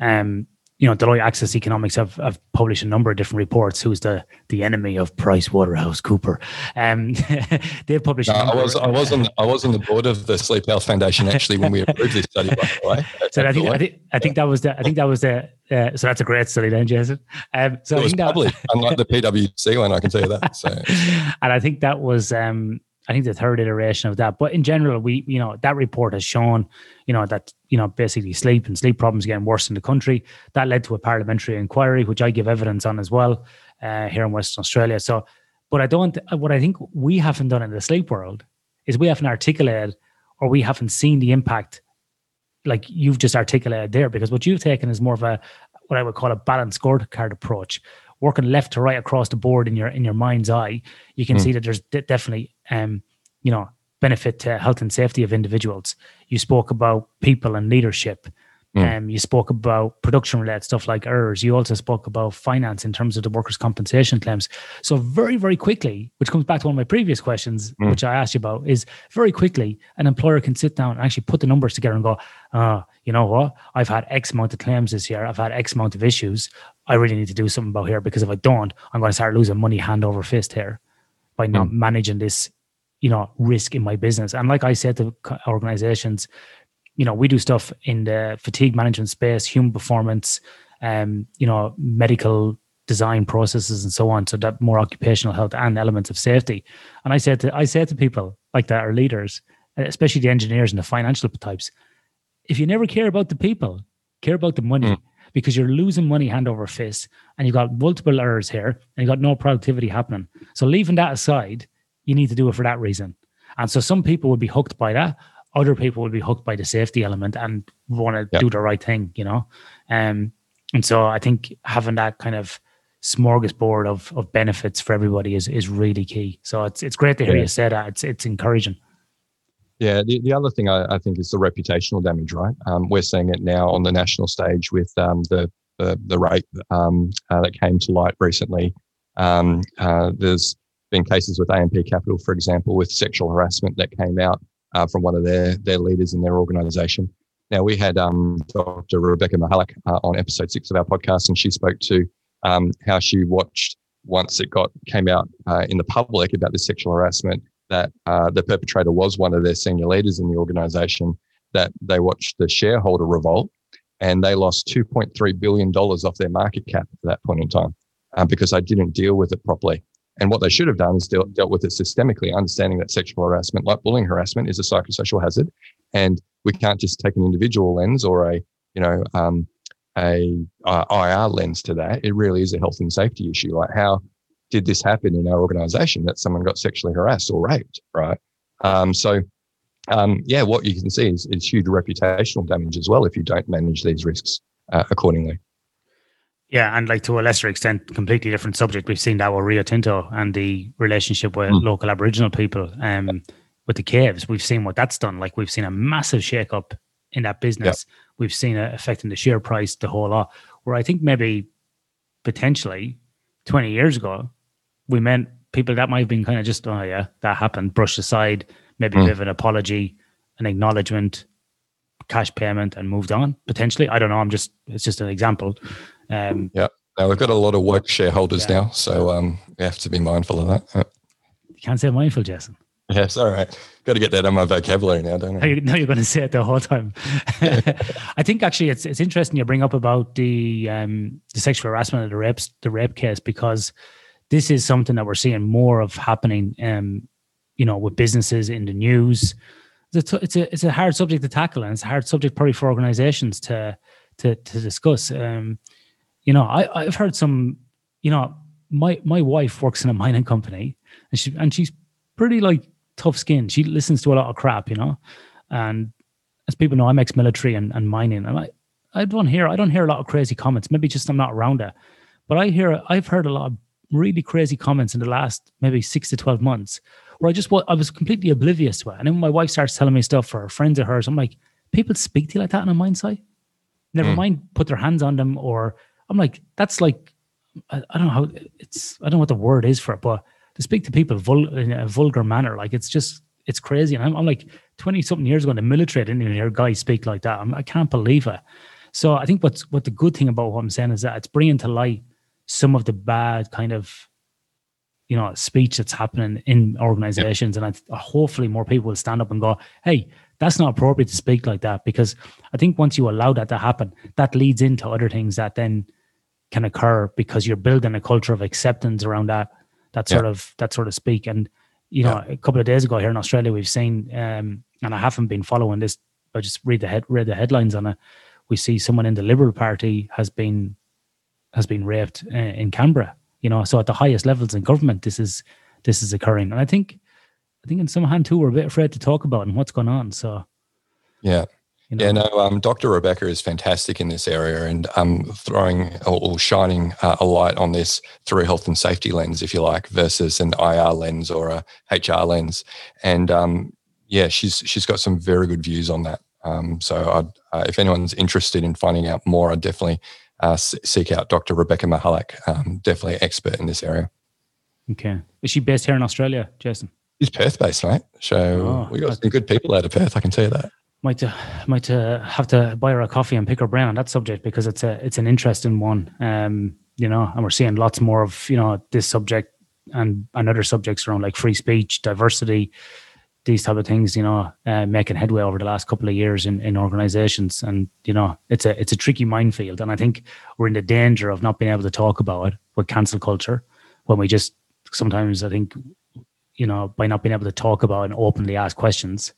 um, you know, Deloitte Access Economics have, have published a number of different reports. Who's the the enemy of Price Waterhouse Cooper? Um, they've published. No, I was I was on the, I was on the board of the Sleep Health Foundation actually when we approved this study. By the way, so I think, I think I think that was the I think that was the uh, so that's a great study then, Jason. Um, so it was published, unlike the PwC one. I can tell you that. So, and I think that was um, I think the third iteration of that. But in general, we you know that report has shown you know that you know basically sleep and sleep problems getting worse in the country. That led to a parliamentary inquiry, which I give evidence on as well uh, here in Western Australia. So, but I don't. What I think we haven't done in the sleep world is we haven't articulated or we haven't seen the impact like you've just articulated there. Because what you've taken is more of a what I would call a balanced scorecard approach working left to right across the board in your in your mind's eye, you can mm. see that there's de- definitely um, you know benefit to health and safety of individuals. You spoke about people and leadership. Mm. Um, you spoke about production related stuff like errors. You also spoke about finance in terms of the workers' compensation claims. So very, very quickly, which comes back to one of my previous questions, mm. which I asked you about, is very quickly an employer can sit down and actually put the numbers together and go, uh, you know what? I've had X amount of claims this year. I've had X amount of issues. I really need to do something about here because if I don't, I'm going to start losing money hand over fist here by not mm. managing this, you know, risk in my business. And like I said to organizations, you know, we do stuff in the fatigue management space, human performance, um, you know, medical design processes and so on. So that more occupational health and elements of safety. And I said to I said to people like that, our leaders, especially the engineers and the financial types, if you never care about the people, care about the money. Mm. Because you're losing money hand over fist, and you've got multiple errors here, and you've got no productivity happening. So leaving that aside, you need to do it for that reason. And so some people would be hooked by that, other people would be hooked by the safety element and want to yeah. do the right thing, you know. Um, and so I think having that kind of smorgasbord of of benefits for everybody is is really key. So it's it's great to hear yeah. you say that. It's it's encouraging. Yeah, the, the other thing I, I think is the reputational damage, right? Um, we're seeing it now on the national stage with um, the, the, the rape um, uh, that came to light recently. Um, uh, there's been cases with AMP Capital, for example, with sexual harassment that came out uh, from one of their their leaders in their organization. Now we had um, Dr. Rebecca Michalak uh, on episode six of our podcast, and she spoke to um, how she watched once it got came out uh, in the public about the sexual harassment that uh, the perpetrator was one of their senior leaders in the organization. That they watched the shareholder revolt, and they lost 2.3 billion dollars off their market cap at that point in time uh, because they didn't deal with it properly. And what they should have done is dealt, dealt with it systemically, understanding that sexual harassment, like bullying harassment, is a psychosocial hazard. And we can't just take an individual lens or a you know, um, a uh, IR lens to that. It really is a health and safety issue. Like, how did this happen in our organization that someone got sexually harassed or raped, right? Um, so, um, yeah, what you can see is, is, huge reputational damage as well if you don't manage these risks uh, accordingly. Yeah, and like to a lesser extent, completely different subject. We've seen that with Rio Tinto and the relationship with mm. local Aboriginal people. Um, with the caves, we've seen what that's done. Like we've seen a massive shake-up in that business. We've seen it affecting the share price, the whole lot. Where I think maybe potentially 20 years ago, we meant people that might have been kind of just, oh yeah, that happened, brushed aside, maybe mm. an apology, an acknowledgement, cash payment, and moved on. Potentially, I don't know. I'm just it's just an example. Um, yeah. Now we've got a lot of work shareholders yeah. now, so um, we have to be mindful of that. You can't say mindful, Jason. Yes, all right. Got to get that on my vocabulary now, don't I? No, you're going to say it the whole time. I think actually it's it's interesting you bring up about the um, the sexual harassment of the rape the rape case because this is something that we're seeing more of happening. Um, you know, with businesses in the news, it's a it's a, it's a hard subject to tackle, and it's a hard subject probably for organisations to to to discuss. Um, you know, I I've heard some. You know, my my wife works in a mining company, and she and she's pretty like tough skin. She listens to a lot of crap, you know. And as people know, I'm ex-military and, and mining, and I I don't hear I don't hear a lot of crazy comments. Maybe just I'm not around it, but I hear I've heard a lot of really crazy comments in the last maybe six to twelve months where I just I was completely oblivious to it. And then my wife starts telling me stuff for friends of hers, I'm like, people speak to you like that on a mine site. Never mm. mind put their hands on them, or I'm like, that's like I, I don't know how it's I don't know what the word is for it, but to speak to people vul- in a vulgar manner. Like it's just it's crazy. And I'm, I'm like 20 something years ago in the military, I didn't even hear guys speak like that. I'm, I can not believe it. So I think what's what the good thing about what I'm saying is that it's bringing to light some of the bad kind of you know speech that's happening in organizations, yep. and I, hopefully more people will stand up and go, "Hey, that's not appropriate to speak like that." Because I think once you allow that to happen, that leads into other things that then can occur because you're building a culture of acceptance around that that sort yeah. of that sort of speak. And you know, yeah. a couple of days ago here in Australia, we've seen, um, and I haven't been following this. I just read the head read the headlines on it. We see someone in the Liberal Party has been has been raped uh, in Canberra. You know, so at the highest levels in government, this is this is occurring, and I think I think in some hand too, we're a bit afraid to talk about and what's going on. So yeah, you know? Yeah, no, um, Dr. Rebecca is fantastic in this area and um, throwing or, shining uh, a light on this through a health and safety lens, if you like, versus an IR lens or a HR lens. And um, yeah, she's she's got some very good views on that. Um, so uh, if anyone's interested in finding out more, I'd definitely uh, seek out Dr. Rebecca Michalak, um, definitely expert in this area. Okay. Is she based here in Australia, Jason? She's Perth based, mate. So oh, we got some good people out of Perth, I can tell you that might uh, might uh, have to buy her a coffee and pick her brain on that subject because it's a it's an interesting one. Um, you know, and we're seeing lots more of you know this subject and and other subjects around like free speech, diversity, these type of things. You know, uh, making headway over the last couple of years in in organizations, and you know, it's a it's a tricky minefield, and I think we're in the danger of not being able to talk about it with cancel culture when we just sometimes I think you know by not being able to talk about and openly ask questions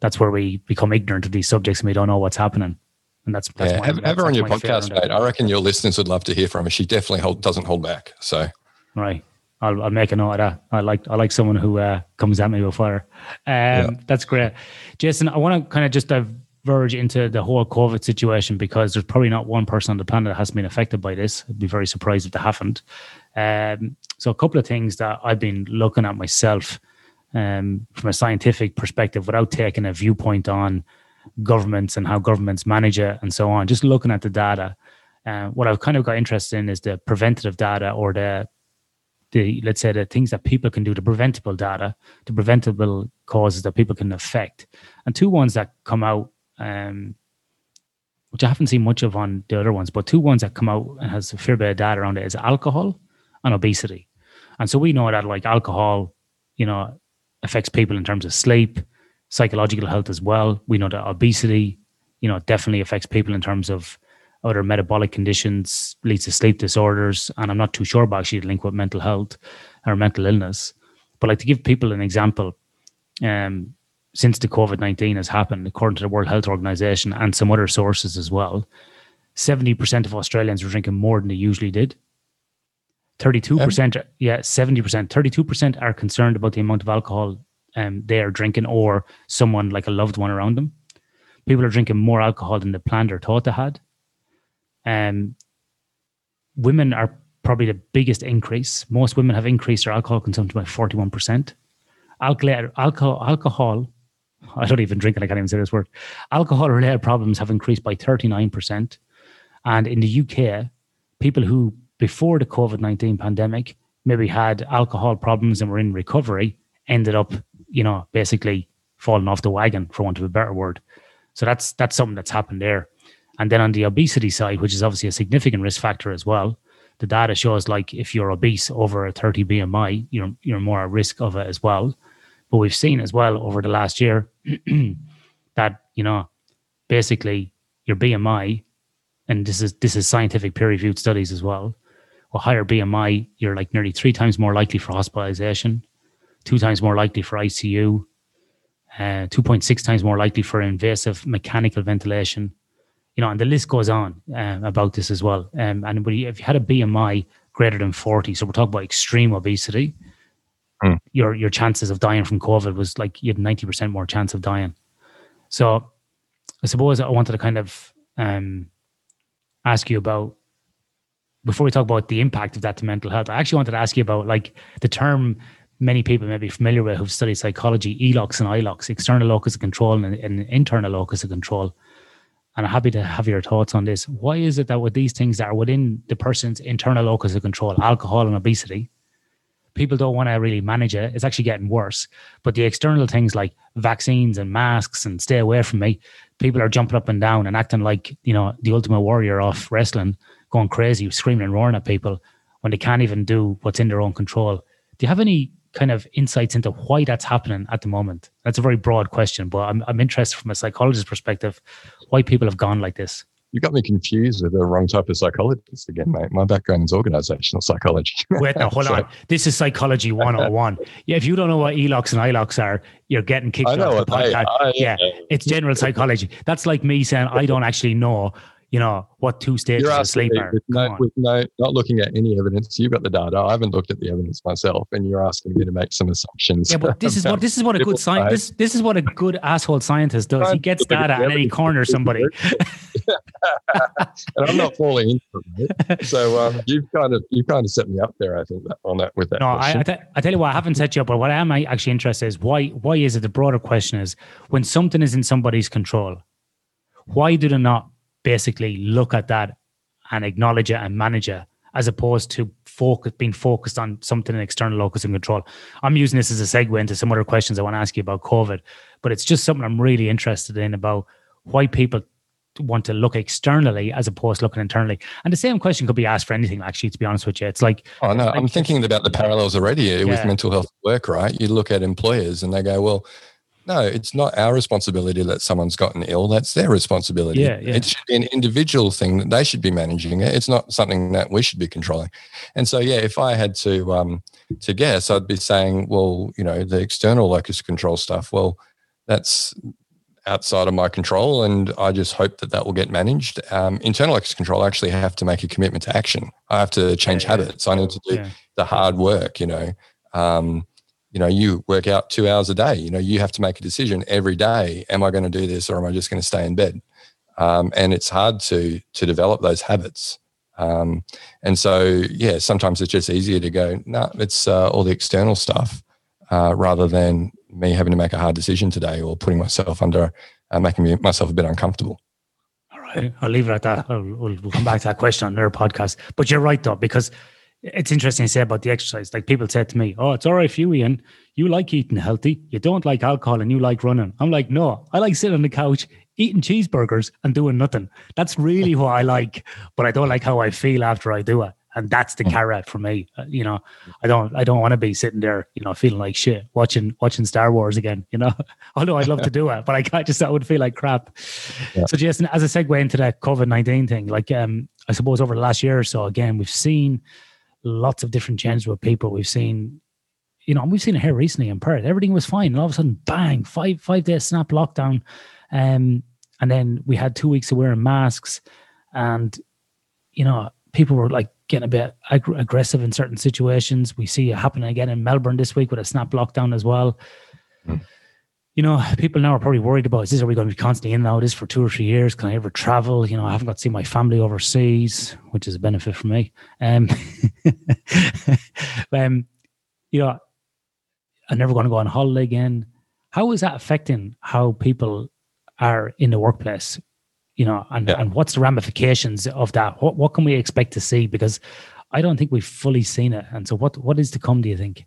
that's where we become ignorant of these subjects and we don't know what's happening. And that's, that's yeah, my, have, that's, have her on your podcast, mate. I reckon your listeners would love to hear from her. She definitely hold, doesn't hold back. So, right. I'll, I'll make a note of that. I like I like someone who uh, comes at me with fire. Um, yeah. That's great, Jason. I want to kind of just diverge into the whole COVID situation because there's probably not one person on the planet that hasn't been affected by this. I'd be very surprised if they haven't. Um, so a couple of things that I've been looking at myself um, from a scientific perspective without taking a viewpoint on governments and how governments manage it and so on. Just looking at the data, uh, what I've kind of got interested in is the preventative data or the the let's say the things that people can do, the preventable data, the preventable causes that people can affect, and two ones that come out. Um, which I haven't seen much of on the other ones, but two ones that come out and has a fair bit of data around it is alcohol and obesity. And so we know that like alcohol, you know, affects people in terms of sleep, psychological health as well. We know that obesity, you know, definitely affects people in terms of other metabolic conditions, leads to sleep disorders, and I'm not too sure about actually the link with mental health or mental illness. But like to give people an example, um, since the COVID 19 has happened, according to the World Health Organization and some other sources as well, 70% of Australians are drinking more than they usually did. 32%, yeah, 70%, 32% are concerned about the amount of alcohol um, they are drinking or someone like a loved one around them. People are drinking more alcohol than they planned or thought they had. Um, women are probably the biggest increase. Most women have increased their alcohol consumption by 41%. Alcohol, alcohol, alcohol, I don't even drink and I can't even say this word. Alcohol related problems have increased by 39%. And in the UK, people who before the COVID 19 pandemic maybe had alcohol problems and were in recovery ended up, you know, basically falling off the wagon, for want of a better word. So that's that's something that's happened there. And then on the obesity side, which is obviously a significant risk factor as well, the data shows like if you're obese over a 30 BMI, you're you're more at risk of it as well. But we've seen as well over the last year that you know basically your BMI, and this is this is scientific peer reviewed studies as well. With higher BMI, you're like nearly three times more likely for hospitalization, two times more likely for ICU, uh, 2.6 times more likely for invasive mechanical ventilation, you know, and the list goes on uh, about this as well. Um, and if you had a BMI greater than 40, so we're talking about extreme obesity, mm. your your chances of dying from COVID was like you had 90% more chance of dying. So I suppose I wanted to kind of um, ask you about before we talk about the impact of that to mental health. I actually wanted to ask you about like the term many people may be familiar with who've studied psychology, ELOCs and ILOCs, external locus of control and, and internal locus of control and I'm happy to have your thoughts on this. Why is it that with these things that are within the person's internal locus of control, alcohol and obesity, people don't want to really manage it? It's actually getting worse. But the external things like vaccines and masks and stay away from me, people are jumping up and down and acting like, you know, the ultimate warrior off wrestling, going crazy, screaming and roaring at people when they can't even do what's in their own control. Do you have any kind of insights into why that's happening at the moment? That's a very broad question, but I'm, I'm interested from a psychologist's perspective why people have gone like this. You got me confused with the wrong type of psychologist again, mate. My background is organizational psychology. Wait, now hold so, on. This is psychology 101. yeah, if you don't know what ELOCs and ILOCs are, you're getting kicked off the podcast. yeah, uh, it's general psychology. That's like me saying I don't actually know you know, what two stages of sleep are. With no, with no, not looking at any evidence. You've got the data. I haven't looked at the evidence myself, and you're asking me to make some assumptions. Yeah, but this is what this is what a good science. This, this is what a good asshole scientist does. He gets data and then he corners somebody. and I'm not falling into it. So um, you've kind of you kind of set me up there. I think that, on that with that. No, I, I, I tell you what, I haven't set you up, but what I am actually interested is why why is it the broader question is when something is in somebody's control, why do they not basically look at that and acknowledge it and manage it as opposed to focus being focused on something in external locus and control. I'm using this as a segue into some other questions I want to ask you about COVID, but it's just something I'm really interested in about why people want to look externally as opposed to looking internally. And the same question could be asked for anything, actually, to be honest with you. It's like Oh no, like, I'm thinking about the parallels already yeah. with mental health work, right? You look at employers and they go, Well, no, it's not our responsibility that someone's gotten ill. That's their responsibility. Yeah, yeah. It should be an individual thing that they should be managing. It's not something that we should be controlling. And so, yeah, if I had to um, to guess, I'd be saying, well, you know, the external locus control stuff. Well, that's outside of my control, and I just hope that that will get managed. Um, internal locus control, I actually have to make a commitment to action. I have to change yeah, habits. I need to do yeah. the hard work. You know. Um, you know, you work out two hours a day. You know, you have to make a decision every day. Am I going to do this or am I just going to stay in bed? Um, and it's hard to to develop those habits. Um, and so, yeah, sometimes it's just easier to go, no, nah, it's uh, all the external stuff uh, rather than me having to make a hard decision today or putting myself under, uh, making me, myself a bit uncomfortable. All right. I'll leave it at that. We'll, we'll come back to that question on another podcast. But you're right, though, because it's interesting to say about the exercise. Like people said to me, "Oh, it's all right for you, Ian. You like eating healthy. You don't like alcohol, and you like running." I'm like, "No, I like sitting on the couch eating cheeseburgers and doing nothing. That's really what I like. But I don't like how I feel after I do it, and that's the hmm. carrot for me. Uh, you know, I don't, I don't want to be sitting there, you know, feeling like shit watching watching Star Wars again. You know, although I'd love to do it, but I can't just that would feel like crap. Yeah. So, Jason, as a segue into that COVID nineteen thing, like um, I suppose over the last year or so, again, we've seen lots of different changes with people. We've seen you know, we've seen it here recently in Perth. Everything was fine, and all of a sudden, bang! Five five days snap lockdown, um, and then we had two weeks of wearing masks, and you know, people were like getting a bit ag- aggressive in certain situations. We see it happening again in Melbourne this week with a snap lockdown as well. Mm. You know, people now are probably worried about is this are we going to be constantly in and out this for two or three years? Can I ever travel? You know, I haven't got to see my family overseas, which is a benefit for me. Um, um you know, I'm never going to go on holiday again. How is that affecting how people are in the workplace? You know, and, yeah. and what's the ramifications of that? What what can we expect to see? Because I don't think we've fully seen it. And so, what what is to come? Do you think?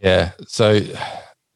Yeah. So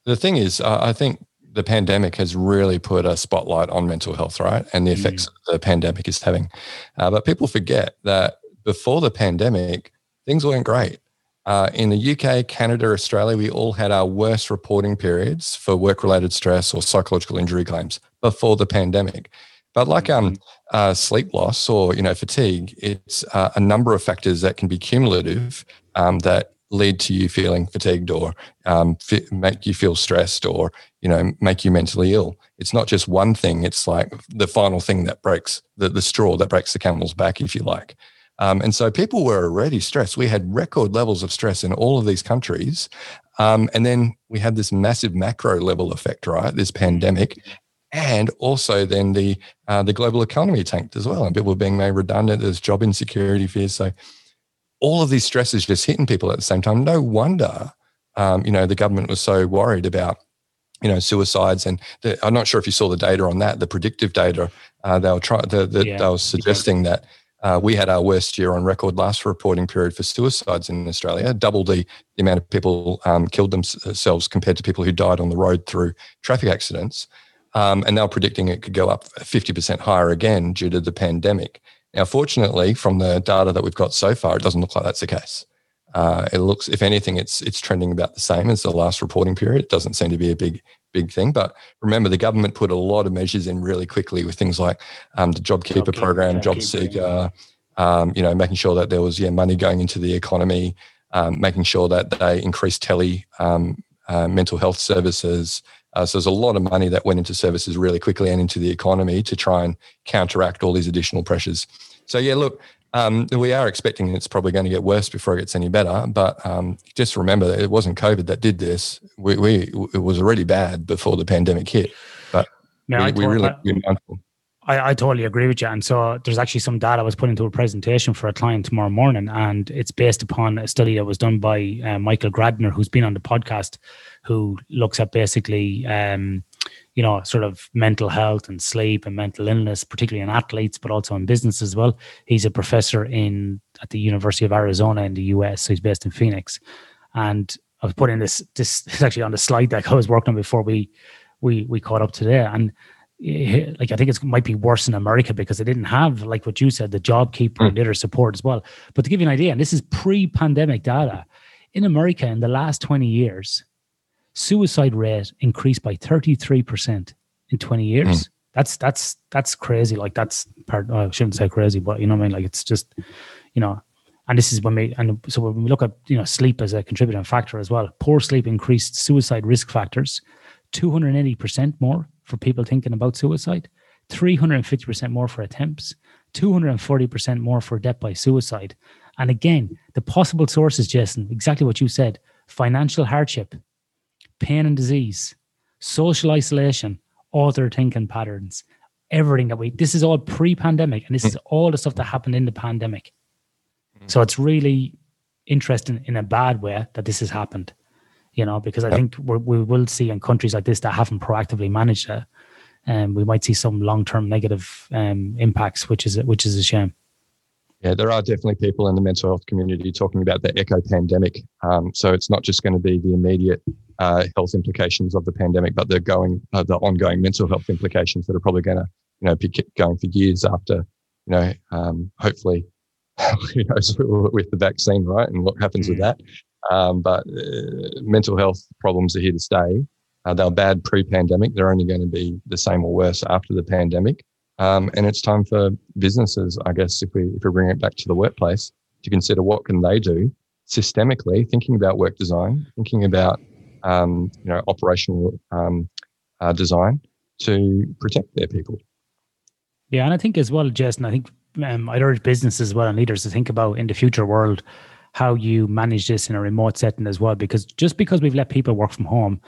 the thing is, uh, I think the pandemic has really put a spotlight on mental health, right, and the effects mm. the pandemic is having. Uh, but people forget that before the pandemic, things weren't great. Uh, in the UK, Canada, Australia, we all had our worst reporting periods for work related stress or psychological injury claims before the pandemic. But like um, mm-hmm. uh, sleep loss or you know fatigue, it's uh, a number of factors that can be cumulative um, that lead to you feeling fatigued or um, f- make you feel stressed or you know make you mentally ill. It's not just one thing. It's like the final thing that breaks the, the straw that breaks the camel's back, if you like. Um, and so people were already stressed. We had record levels of stress in all of these countries. Um, and then we had this massive macro level effect, right? This pandemic. And also then the uh, the global economy tanked as well, and people were being made redundant. There's job insecurity fears. So all of these stresses just hitting people at the same time. No wonder, um, you know, the government was so worried about you know suicides and the, i'm not sure if you saw the data on that the predictive data uh, they were trying the, the, yeah. they were suggesting that uh, we had our worst year on record last reporting period for suicides in Australia, double the, the amount of people um, killed themselves compared to people who died on the road through traffic accidents. Um, and they're predicting it could go up 50% higher again due to the pandemic. Now, fortunately, from the data that we've got so far, it doesn't look like that's the case. Uh, it looks, if anything, it's it's trending about the same as the last reporting period. It doesn't seem to be a big big thing. But remember, the government put a lot of measures in really quickly with things like um, the JobKeeper Job program, JobSeeker, um, you know, making sure that there was yeah money going into the economy, um, making sure that they increased tele um, uh, mental health services. Uh, so there's a lot of money that went into services really quickly and into the economy to try and counteract all these additional pressures. So yeah, look, um, we are expecting it's probably going to get worse before it gets any better. But um, just remember, that it wasn't COVID that did this. We, we it was already bad before the pandemic hit. But we, we really mindful. I, I totally agree with you. And so there's actually some data I was put into a presentation for a client tomorrow morning, and it's based upon a study that was done by uh, Michael Gradisar, who's been on the podcast, who looks at basically um, you know, sort of mental health and sleep and mental illness, particularly in athletes, but also in business as well. He's a professor in at the University of Arizona in the US. So he's based in Phoenix. And I was putting this this is actually on the slide deck I was working on before we we we caught up today. And like I think it might be worse in America because they didn't have like what you said, the JobKeeper mm. and the other support as well. But to give you an idea, and this is pre-pandemic data, in America in the last 20 years, suicide rate increased by 33% in 20 years. Mm. That's that's that's crazy. Like that's part I shouldn't say crazy, but you know what I mean? Like it's just, you know, and this is when we and so when we look at you know sleep as a contributing factor as well, poor sleep increased suicide risk factors 280% more for people thinking about suicide, 350% more for attempts, 240% more for death by suicide. And again, the possible sources, Jason, exactly what you said financial hardship, pain and disease, social isolation, author thinking patterns, everything that we, this is all pre pandemic. And this is mm. all the stuff that happened in the pandemic. Mm. So it's really interesting in a bad way that this has happened, you know, because I think we will see in countries like this that haven't proactively managed it. And um, we might see some long term negative um, impacts, which is which is a shame. Yeah, there are definitely people in the mental health community talking about the echo pandemic. Um, so it's not just going to be the immediate uh, health implications of the pandemic, but the going, uh, the ongoing mental health implications that are probably going to, you know, be going for years after, you know, um, hopefully, who knows with the vaccine, right, and what happens mm. with that. Um, but uh, mental health problems are here to stay. Uh, they were bad pre-pandemic. They're only going to be the same or worse after the pandemic. Um, and it's time for businesses, I guess, if we if we bring it back to the workplace, to consider what can they do systemically, thinking about work design, thinking about um, you know operational um, uh, design to protect their people. Yeah, and I think as well, Jason, I think um, I'd urge businesses as well and leaders to think about in the future world how you manage this in a remote setting as well. Because just because we've let people work from home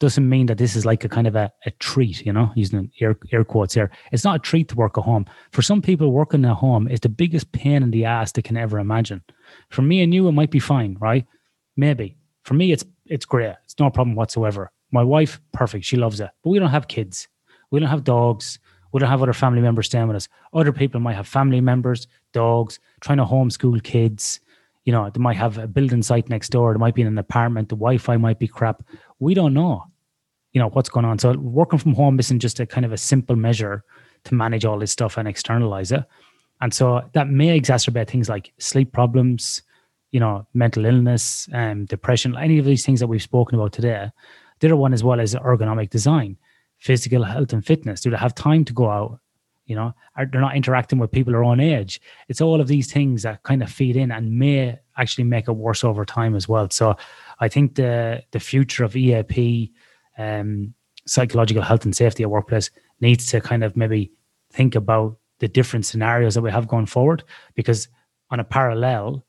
doesn't mean that this is like a kind of a, a treat, you know, using air, air quotes here. It's not a treat to work at home. For some people, working at home is the biggest pain in the ass they can ever imagine. For me and you, it might be fine, right? Maybe. For me, it's it's great. It's no problem whatsoever. My wife, perfect. She loves it. But we don't have kids. We don't have dogs. We don't have other family members staying with us. Other people might have family members, dogs, trying to homeschool kids. You know, they might have a building site next door. They might be in an apartment. The Wi-Fi might be crap. We don't know, you know, what's going on. So working from home isn't just a kind of a simple measure to manage all this stuff and externalize it. And so that may exacerbate things like sleep problems, you know, mental illness, um, depression, any of these things that we've spoken about today. The other one as well is ergonomic design, physical health and fitness. Do they have time to go out? You know, are they're not interacting with people their own age? It's all of these things that kind of feed in and may actually make it worse over time as well. So I think the the future of EAP, um, psychological health and safety at workplace needs to kind of maybe think about the different scenarios that we have going forward because on a parallel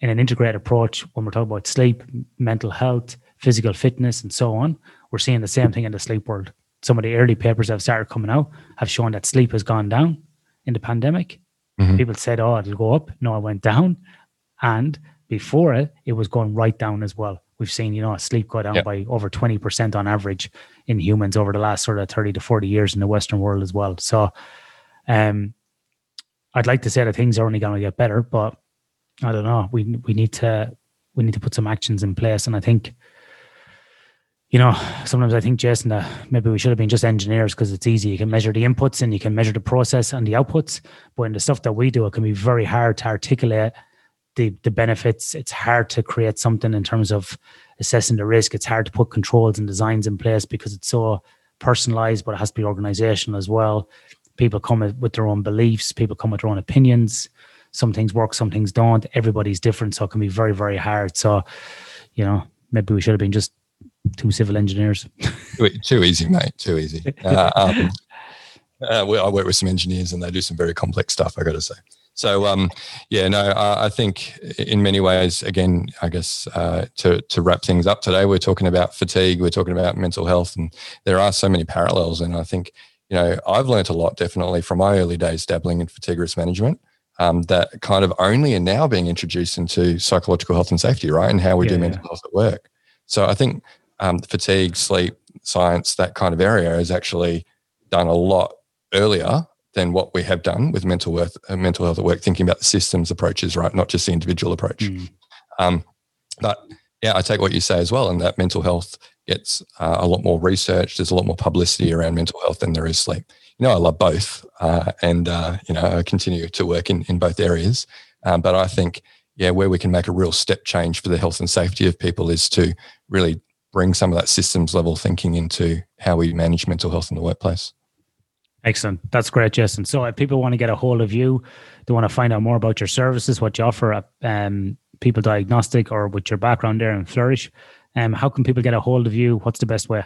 in an integrated approach when we're talking about sleep mental health physical fitness and so on we're seeing the same thing in the sleep world some of the early papers that have started coming out have shown that sleep has gone down in the pandemic. Mm-hmm. people said oh it'll go up. No it went down. And before it it was going right down as well. We've seen you know sleep go down yep. by over 20% on average in humans over the last sort of 30 to 40 years in the western world as well. So um i'd like to say that things are only going to get better but i don't know. We we need to we need to put some actions in place. And i think you know, sometimes I think, Jason, that maybe we should have been just engineers because it's easy. You can measure the inputs and you can measure the process and the outputs. But in the stuff that we do, it can be very hard to articulate the, the benefits. It's hard to create something in terms of assessing the risk. It's hard to put controls and designs in place because it's so personalized, but it has to be organizational as well. People come with their own beliefs, people come with their own opinions. Some things work, some things don't. Everybody's different. So it can be very, very hard. So, you know, maybe we should have been just two civil engineers. too easy, mate. Too easy. Uh, um, uh, I work with some engineers and they do some very complex stuff. I got to say. So um, yeah, no, I, I, think in many ways, again, I guess uh, to to wrap things up today, we're talking about fatigue, we're talking about mental health, and there are so many parallels. And I think you know I've learned a lot definitely from my early days dabbling in fatigue risk management. Um, that kind of only are now being introduced into psychological health and safety, right? And how we yeah, do mental yeah. health at work. So I think um, fatigue, sleep, science, that kind of area is actually done a lot earlier than what we have done with mental health, uh, mental health at work, thinking about the systems approaches, right? Not just the individual approach. Mm. Um, but yeah, I take what you say as well, and that mental health gets uh, a lot more research. There's a lot more publicity around mental health than there is sleep. You know, I love both, uh, and uh, you know, I continue to work in in both areas. Um, but I think, yeah, where we can make a real step change for the health and safety of people is to really bring some of that systems level thinking into how we manage mental health in the workplace. Excellent. That's great, Jason. So if people want to get a hold of you, they want to find out more about your services, what you offer at um, People Diagnostic or with your background there in Flourish, um, how can people get a hold of you? What's the best way?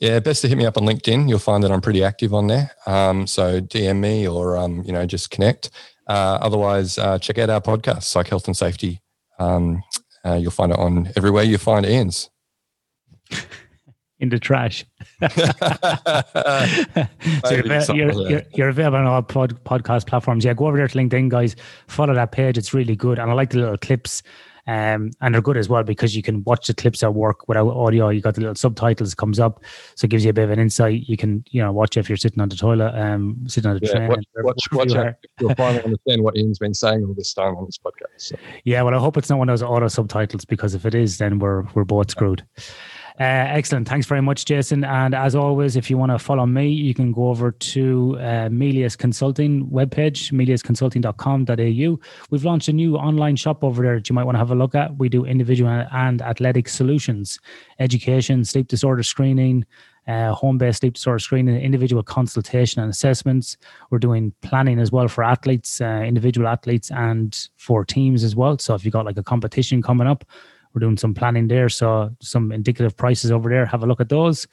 Yeah, best to hit me up on LinkedIn. You'll find that I'm pretty active on there. Um, so DM me or um, you know just connect. Uh, otherwise, uh, check out our podcast, Psych Health and Safety. Um, uh, you'll find it on everywhere you find Ian's. in the trash. so you're, you're, you're, you're, available on all pod, podcast platforms. Yeah, go over there to LinkedIn, guys. Follow that page. It's really good. And I like the little clips. Um, and they're good as well because you can watch the clips at work without audio. You got the little subtitles comes up, so it gives you a bit of an insight. You can, you know, watch if you're sitting on the toilet, um, sitting on the yeah, train. Watch, watch, watch you will finally understand what Ian's been saying all this time on this podcast. So. Yeah, well, I hope it's not one of those auto subtitles because if it is, then we're we're both screwed. Uh, excellent. Thanks very much, Jason. And as always, if you want to follow me, you can go over to uh, Melius Consulting webpage, meliusconsulting.com.au. We've launched a new online shop over there that you might want to have a look at. We do individual and athletic solutions, education, sleep disorder screening, uh, home-based sleep disorder screening, individual consultation and assessments. We're doing planning as well for athletes, uh, individual athletes, and for teams as well. So if you've got like a competition coming up, we're doing some planning there. So some indicative prices over there. Have a look at those.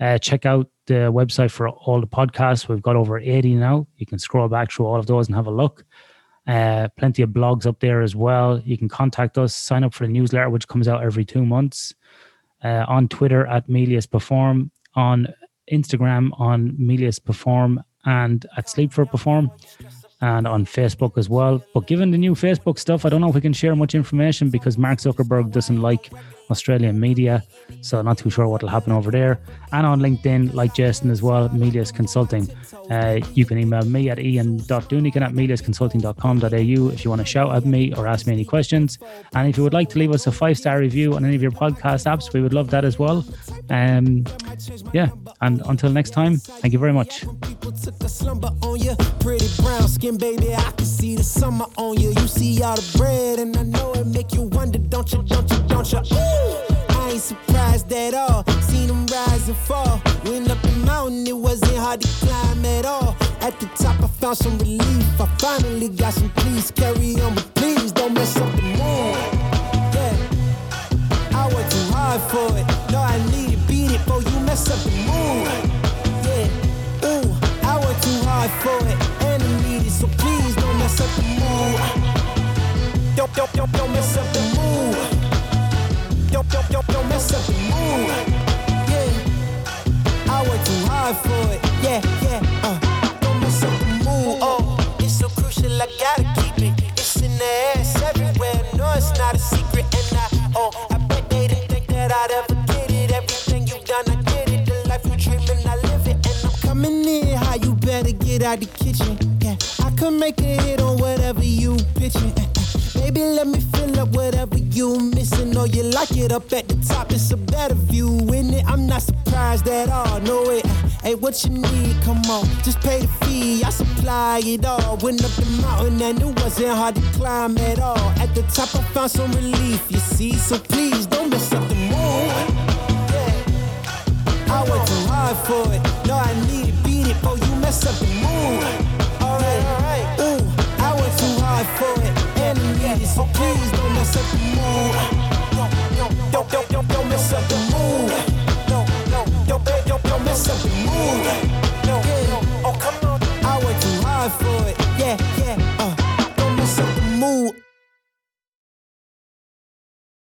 Uh, check out the website for all the podcasts. We've got over 80 now. You can scroll back through all of those and have a look. Uh, plenty of blogs up there as well. You can contact us, sign up for the newsletter, which comes out every two months. Uh, on Twitter at Melius Perform, on Instagram on Melius Perform, and at Sleep for Perform and on Facebook as well. But given the new Facebook stuff, I don't know if we can share much information because Mark Zuckerberg doesn't like Australian media. So not too sure what will happen over there. And on LinkedIn, like Jason as well, Melius Consulting. Uh, you can email me at ian.dunican at meliusconsulting.com.au if you want to shout at me or ask me any questions. And if you would like to leave us a five star review on any of your podcast apps, we would love that as well. Um, yeah. And until next time, thank you very much. Summer on you. You see all the bread, and I know it make you wonder, don't you, don't you, don't you? I ain't surprised at all. Seen them rise and fall. Went up the mountain, it wasn't hard to climb at all. At the top, I found some relief. I finally got some peace. Carry on, but please don't mess up the mood. Yeah, I worked too hard for it. No, I need to beat it before you mess up the mood. Yeah, ooh, I worked too hard for it, and I need it. So please don't mess up the mood. Don't, don't, don't, don't mess up the mood don't, don't, don't, mess up the mood. Yeah, I work too hard for it. Yeah, yeah, uh, don't mess up the mood. Oh, it's so crucial, I gotta keep it. It's in the ass everywhere. No, it's not a secret, and I, oh, I bet they didn't think that I'd ever get it. Everything you've done, I get it. The life you dreaming, I live it, and I'm coming in. How you better get out the kitchen? Yeah, I could make a hit on whatever you pitching. Baby, let me fill up whatever you missing. Know you like it up at the top, it's a better view in it. I'm not surprised at all. No, it Hey, what you need. Come on, just pay the fee. I supply it all. Went up the mountain and it wasn't hard to climb at all. At the top, I found some relief, you see. So please don't mess up the mood. Yeah. I went too hard for it. No, I need it, beat it. Oh, you mess up the mood. Alright, alright. Ooh, I went too hard for it. Please, it, please don't mess up the mood. Don't, don't, don't, don't mess up the mood. Don't, don't, don't, don't mess up the mood. No, oh come on, I went too hard for it.